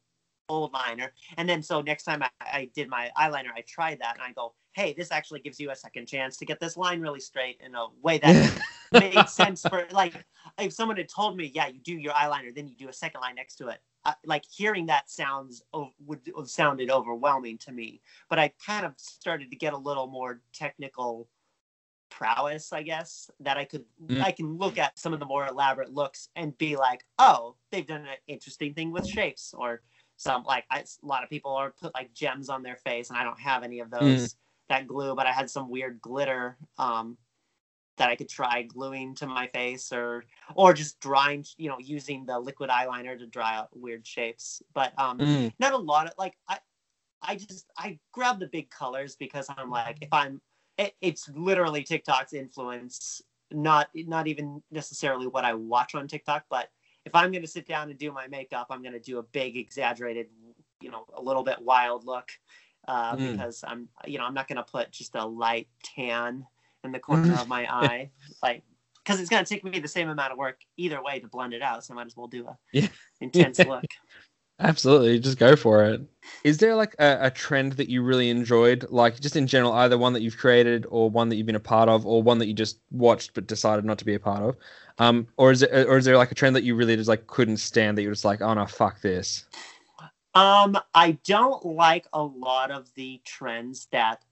old liner, and then so next time I, I did my eyeliner, I tried that, and I go, hey, this actually gives you a second chance to get this line really straight in a way that made sense for like if someone had told me, yeah, you do your eyeliner, then you do a second line next to it. Uh, like hearing that sounds would have sounded overwhelming to me, but I kind of started to get a little more technical prowess, I guess, that I could Mm. I can look at some of the more elaborate looks and be like, oh, they've done an interesting thing with shapes, or some like I, a lot of people are put like gems on their face, and I don't have any of those that glue, but I had some weird glitter um, that I could try gluing to my face, or or just drawing, you know, using the liquid eyeliner to draw out weird shapes. But um, Mm. not a lot of like I I just I grab the big colors because I'm like if I'm it, it's literally TikTok's influence, not not even necessarily what I watch on TikTok, but if I'm gonna sit down and do my makeup, I'm gonna do a big exaggerated, you know, a little bit wild look. Uh, Mm. because I'm you know, I'm not gonna put just a light tan in the corner of my eye. Like because it's gonna take me the same amount of work either way to blend it out, so I might as well do a Yeah. intense look. Absolutely, just go for it. Is there like a, a trend that you really enjoyed, like just in general, either one that you've created or one that you've been a part of, or one that you just watched but decided not to be a part of? Um, or is it, or is there like a trend that you really just like couldn't stand that you're just like, oh no, fuck this. Um, I don't like a lot of the trends that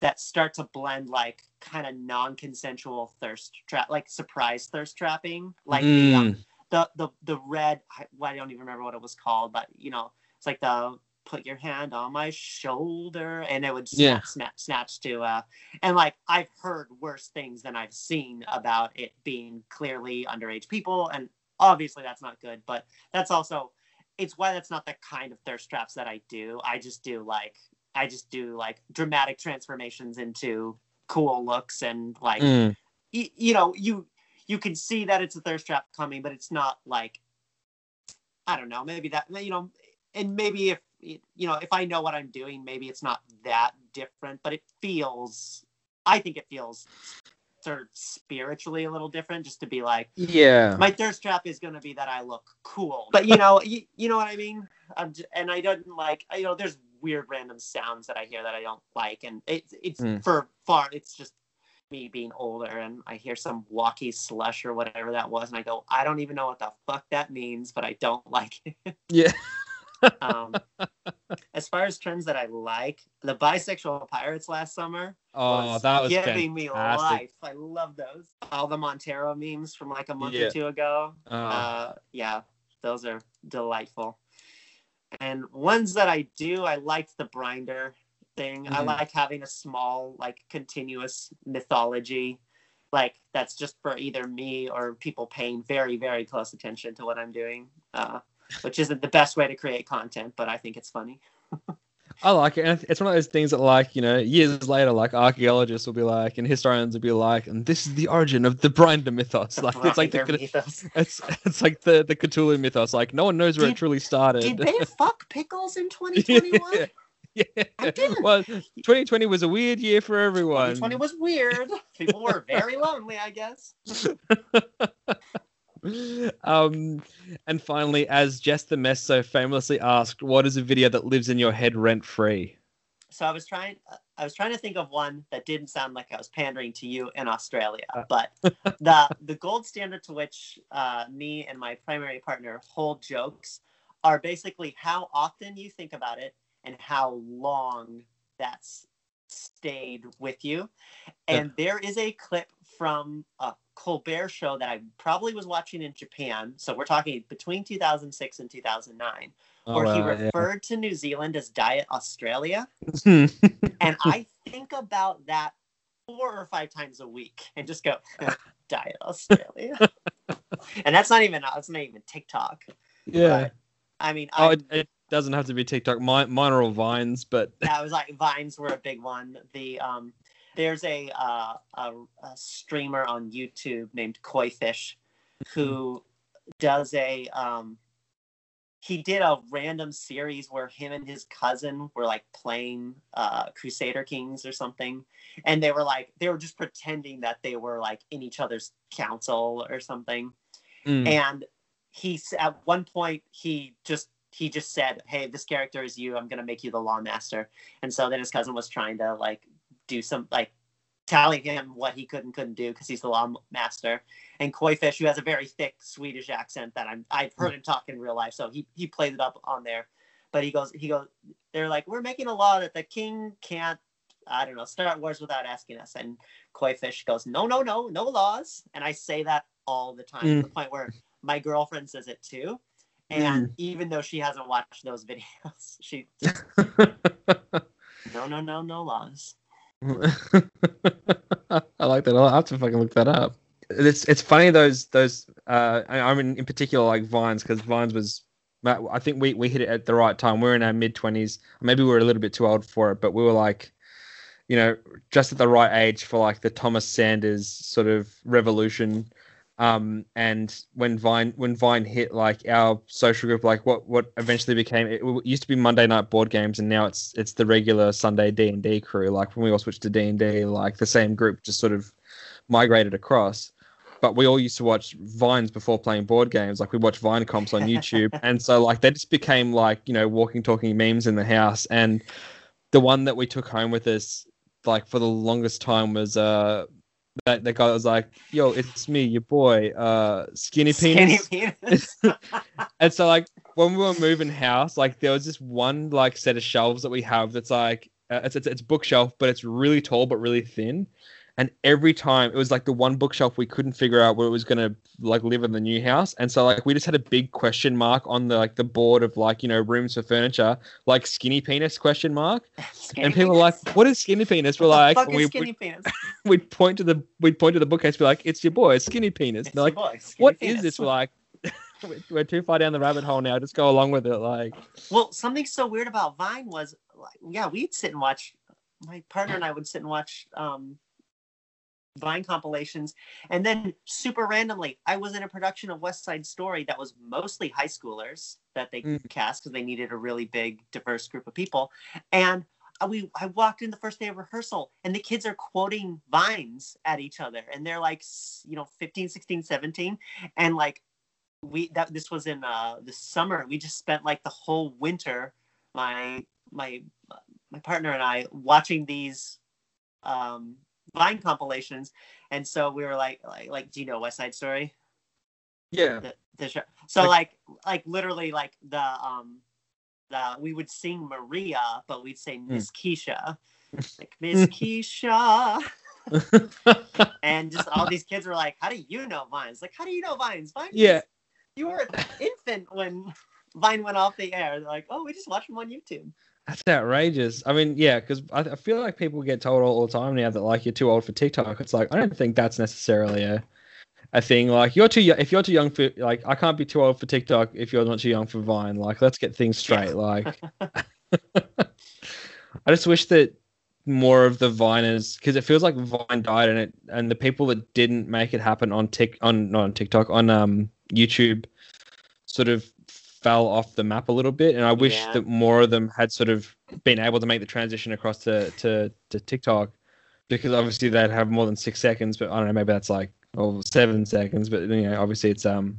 that start to blend like kind of non-consensual thirst trap, like surprise thirst trapping, like the, um, Mm, the the the red. I, well, I don't even remember what it was called, but you know it's like the put your hand on my shoulder and it would Yeah. snap, snap, snatch to uh and like I've heard worse things than I've seen about it being clearly underage people and obviously that's not good but that's also it's why that's not the kind of thirst traps that I do I just do like I just do like dramatic transformations into cool looks and like Mm. y- you know you you can see that it's a thirst trap coming but it's not like i don't know maybe that you know and maybe if you know if i know what i'm doing maybe it's not that different but it feels i think it feels sort of spiritually a little different just to be like Yeah. my thirst trap is going to be that i look cool but you know you, you know what i mean I'm j- and i don't like you know there's weird random sounds that i hear that i don't like and it's it's Mm. for far it's just me being older and I hear some walkie slush or whatever that was, and I go, I don't even know what the fuck that means, but I don't like it. Yeah. um, as far as trends that I like, the bisexual pirates last summer Oh, was that was giving me life. I love those. All the Montero memes from like a month Yeah. or two ago. Oh. Uh, yeah, those are delightful. And ones that I do, I liked the Brinder thing. I Mhm. like having a small, like, continuous mythology, like that's just for either me or people paying very, very close attention to what I'm doing. Uh, which isn't the best way to create content, but I think it's funny. I like it. And it's one of those things that, like, you know, years later, like archaeologists will be like, and historians will be like, and this is the origin of the Brinder mythos. Like, it's like the, mythos. it's it's like the the Cthulhu mythos. Like, no one knows where it truly started. Did they fuck pickles in 2021? yeah. I didn't. Well, 2020 was a weird year for everyone. 2020 was weird. People were very lonely, I guess. um, and finally, as Jess the Mess so famously asked, what is a video that lives in your head rent free? So I was trying I was trying to think of one that didn't sound like I was pandering to you in Australia, Uh. but the the gold standard to which uh, me and my primary partner hold jokes are basically how often you think about it and how long that's stayed with you. And there is a clip from a Colbert show that I probably was watching in Japan. So we're talking between 2006 and 2009, Oh, where he wow, yeah. referred to New Zealand as Diet Australia and I think about that four or five times a week and just go diet Australia. and that's not even that's not even TikTok. yeah. But, I mean, Oh, I, it, it doesn't have to be TikTok. Mine, mine are all vines, but that was like vines were a big one. The um, there's a uh, a, a streamer on YouTube named Koi Fish who does a um, he did a random series where him and his cousin were like playing uh, Crusader Kings or something, and they were like they were just pretending that they were like in each other's council or something. Mm. And he at one point he just he just said, "Hey, this character is you. I'm gonna make you the law master." And so then his cousin was trying to like do some like telling him what he could and couldn't do because he's the law master. And Koi Fish, who has a very thick Swedish accent that I'm I've heard him talk in real life, so he he played it up on there. But he goes he goes they're like we're making a law that the king can't I don't know start wars without asking us. And Koi Fish goes no no no no laws. And I say that all the time to the mm. point where my girlfriend says it too. And even though she hasn't watched those videos, she no no no no laws. I like that. a lot. I'll have to fucking look that up. It's it's funny those those uh I, I mean in particular like Vines because Vines was I think we we hit it at the right time. We're in our mid twenties. Maybe we were a little bit too old for it, but we were like, you know, just at the right age for like the Thomas Sanders sort of revolution. Um, and when Vine when Vine hit like our social group, like what what eventually became it used to be Monday night board games, and now it's it's the regular Sunday D and D crew. Like when we all switched to D and D, like the same group just sort of migrated across. But we all used to watch Vines before playing board games. Like we watch Vine comps on YouTube, and so like they just became like you know walking talking memes in the house. And the one that we took home with us, like for the longest time, was uh that the guy was like, "Yo, it's me, your boy, uh, Skinny Penis." Skinny penis. And so like when we were moving house, like there was this one like set of shelves that we have that's like uh, it's, it's it's bookshelf, but it's really tall but really thin. And every time it was like the one bookshelf we couldn't figure out where it was gonna like live in the new house, and so like we just had a big question mark on the like the board of like you know rooms for furniture, like skinny penis question mark, Skinny and people were like, "What is skinny penis?" We're What like, is we, skinny penis? we'd point to the we'd point to the bookcase, be like, "It's your boy, skinny penis." Like, boy, skinny "What is penis. this?" We're like, "We're- "We're too far down the rabbit hole now. Just go along with it." Like, Well, something so weird about Vine was, like, yeah, we'd sit and watch. My partner and I would sit and watch um, Vine compilations, and then super randomly, I was in a production of West Side Story that was mostly high schoolers that they Mm. cast because they needed a really big, diverse group of people, and. We I walked in the first day of rehearsal and the kids are quoting vines at each other and they're like you know 15 16 17 and like we that this was in uh the summer we just spent like the whole winter my my my partner and i watching these um vine compilations and so we were like like like do you know west side story yeah, the, the show so Like- like like literally like the um the we would sing maria but we'd say Hmm. miss keisha like miss keisha and just all these kids were like how do you know vines like how do you know vines vines yeah. you were an infant when Vine went off the air. They're like, oh, we just watched them on YouTube. That's outrageous. I mean, yeah, because I, I feel like people get told all the time now that like you're too old for TikTok. It's like I don't think that's necessarily a a thing. Like you're too young. If you're too young for like, I can't be too old for TikTok if you're not too young for Vine. Like, let's get things straight. Like, I just wish that more of the Viners, because it feels like Vine died, and it and the people that didn't make it happen on Tik on not on TikTok on um YouTube, sort of fell off the map a little bit. And I wish Yeah. that more of them had sort of been able to make the transition across to to, to TikTok, because obviously they'd have more than six seconds. But I don't know, maybe that's like or seven seconds. But you know, obviously it's um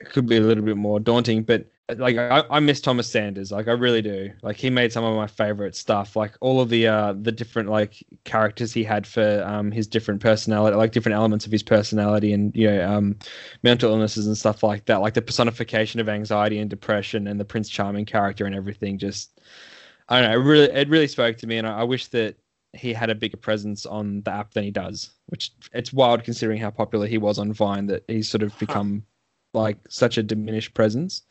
it could be a little bit more daunting. But like I, I miss Thomas Sanders, like I really do. Like he made some of my favorite stuff. Like all of the uh the different like characters he had for um his different personality, like different elements of his personality, and you know um mental illnesses and stuff like that. Like the personification of anxiety and depression, and the Prince Charming character and everything. Just I don't know. It really it really spoke to me, and I, I wish that he had a bigger presence on the app than he does. Which it's wild considering how popular he was on Vine that he's sort of become like such a diminished presence.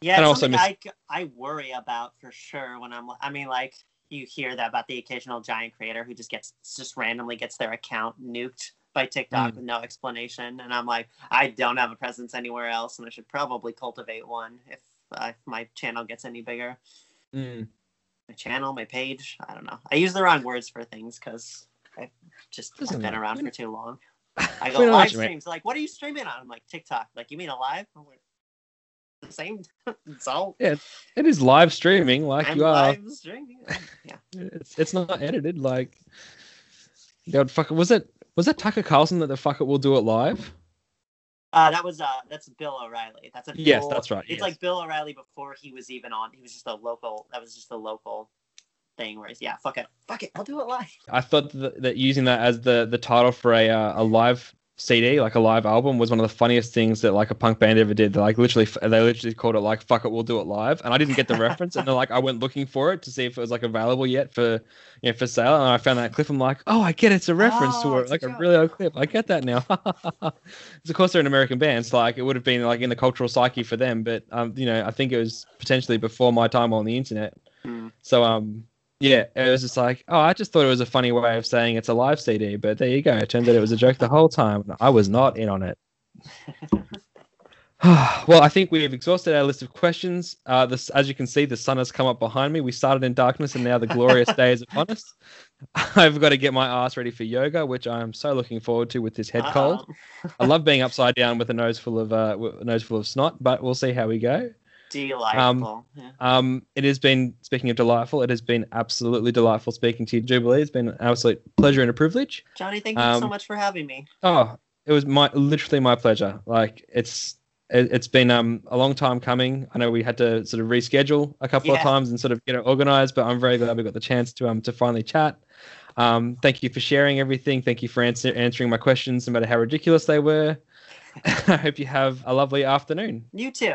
Yeah, And also miss- I, I worry about for sure when I'm. I mean, like you hear that about the occasional giant creator who just gets just randomly gets their account nuked by TikTok Mm. with no explanation, and I'm like, I don't have a presence anywhere else, and I should probably cultivate one if uh, my channel gets any bigger. Mm. My channel, my page, I don't know. I use the wrong words for things because I've just Doesn't been matter. around for too long. I go live streams. Like, what are you streaming on? I'm like TikTok. Like, you mean a live? I'm like, the same. it's all. Yeah, It is live streaming, like I'm you are. live streaming. Yeah. It's it's not edited. Like they would fuck. Was it was that Tucker Carlson that the fuck it will do it live? Uh, that was uh, that's Bill O'Reilly. That's a Yes, that's right, It's yes. like Bill O'Reilly before he was even on. He was just a local. That was just a local thing where he's yeah, fuck it, fuck it, I'll do it live. I thought that, that using that as the the title for a uh, a live CD, like a live album, was one of the funniest things that like a punk band ever did. They like literally they literally called it like "fuck it, we'll do it live," and I didn't get the reference, and then like I went looking for it to see if it was like available yet for you know for sale, and I found that clip. I'm like, oh, I get it. it's a reference Oh, to it, a like a joke. really old clip. I get that now. Because of course they're an American band, so like it would have been like in the cultural psyche for them, but um, you know, I think it was potentially before my time on the internet. Hmm. So um yeah, it was just like, oh, I just thought it was a funny way of saying it's a live CD, but there you go. It turns out it was a joke the whole time. and I was not in on it. well, I think we've exhausted our list of questions. Uh, this, as you can see, the sun has come up behind me. We started in darkness, and now the glorious day is upon us. I've got to get my ass ready for yoga, which I'm so looking forward to with this head cold. Um, I love being upside down with a nose full of uh, nose full of snot, but we'll see how we go. Delightful. yeah. Um, it has been, speaking of delightful, it has been absolutely delightful speaking to you, Jubilee. It's been an absolute pleasure and a privilege. Johnny, thank you so um, much for having me. Oh, it was my literally my pleasure. Like it's it, it's been um a long time coming. I know we had to sort of reschedule a couple of times and sort of get it organized, but I'm very glad we got the chance to um to finally chat. Um, thank you for sharing everything. Thank you for answer, answering my questions, no matter how ridiculous they were. I hope you have a lovely afternoon. You too.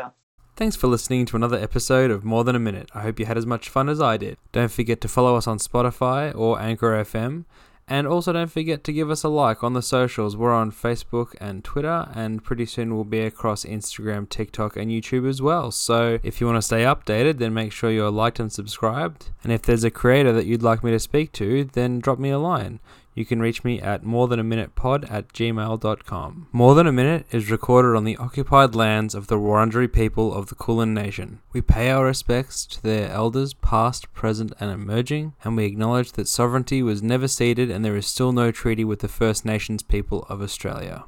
Thanks for listening to another episode of More Than a Minute. I hope you had as much fun as I did. Don't forget to follow us on Spotify or Anchor FM And also, don't forget to give us a like on the socials. We're on Facebook and Twitter, and pretty soon we'll be across Instagram, TikTok, and YouTube as well. So, if you want to stay updated, then make sure you're liked and subscribed. And if there's a creator that you'd like me to speak to, then drop me a line. You can reach me at more than a minute pod at gmail.com. More Than a Minute is recorded on the occupied lands of the Wurundjeri people of the Kulin Nation. We pay our respects to their elders, past, present, and emerging, and we acknowledge that sovereignty was never ceded and there is still no treaty with the First Nations people of Australia.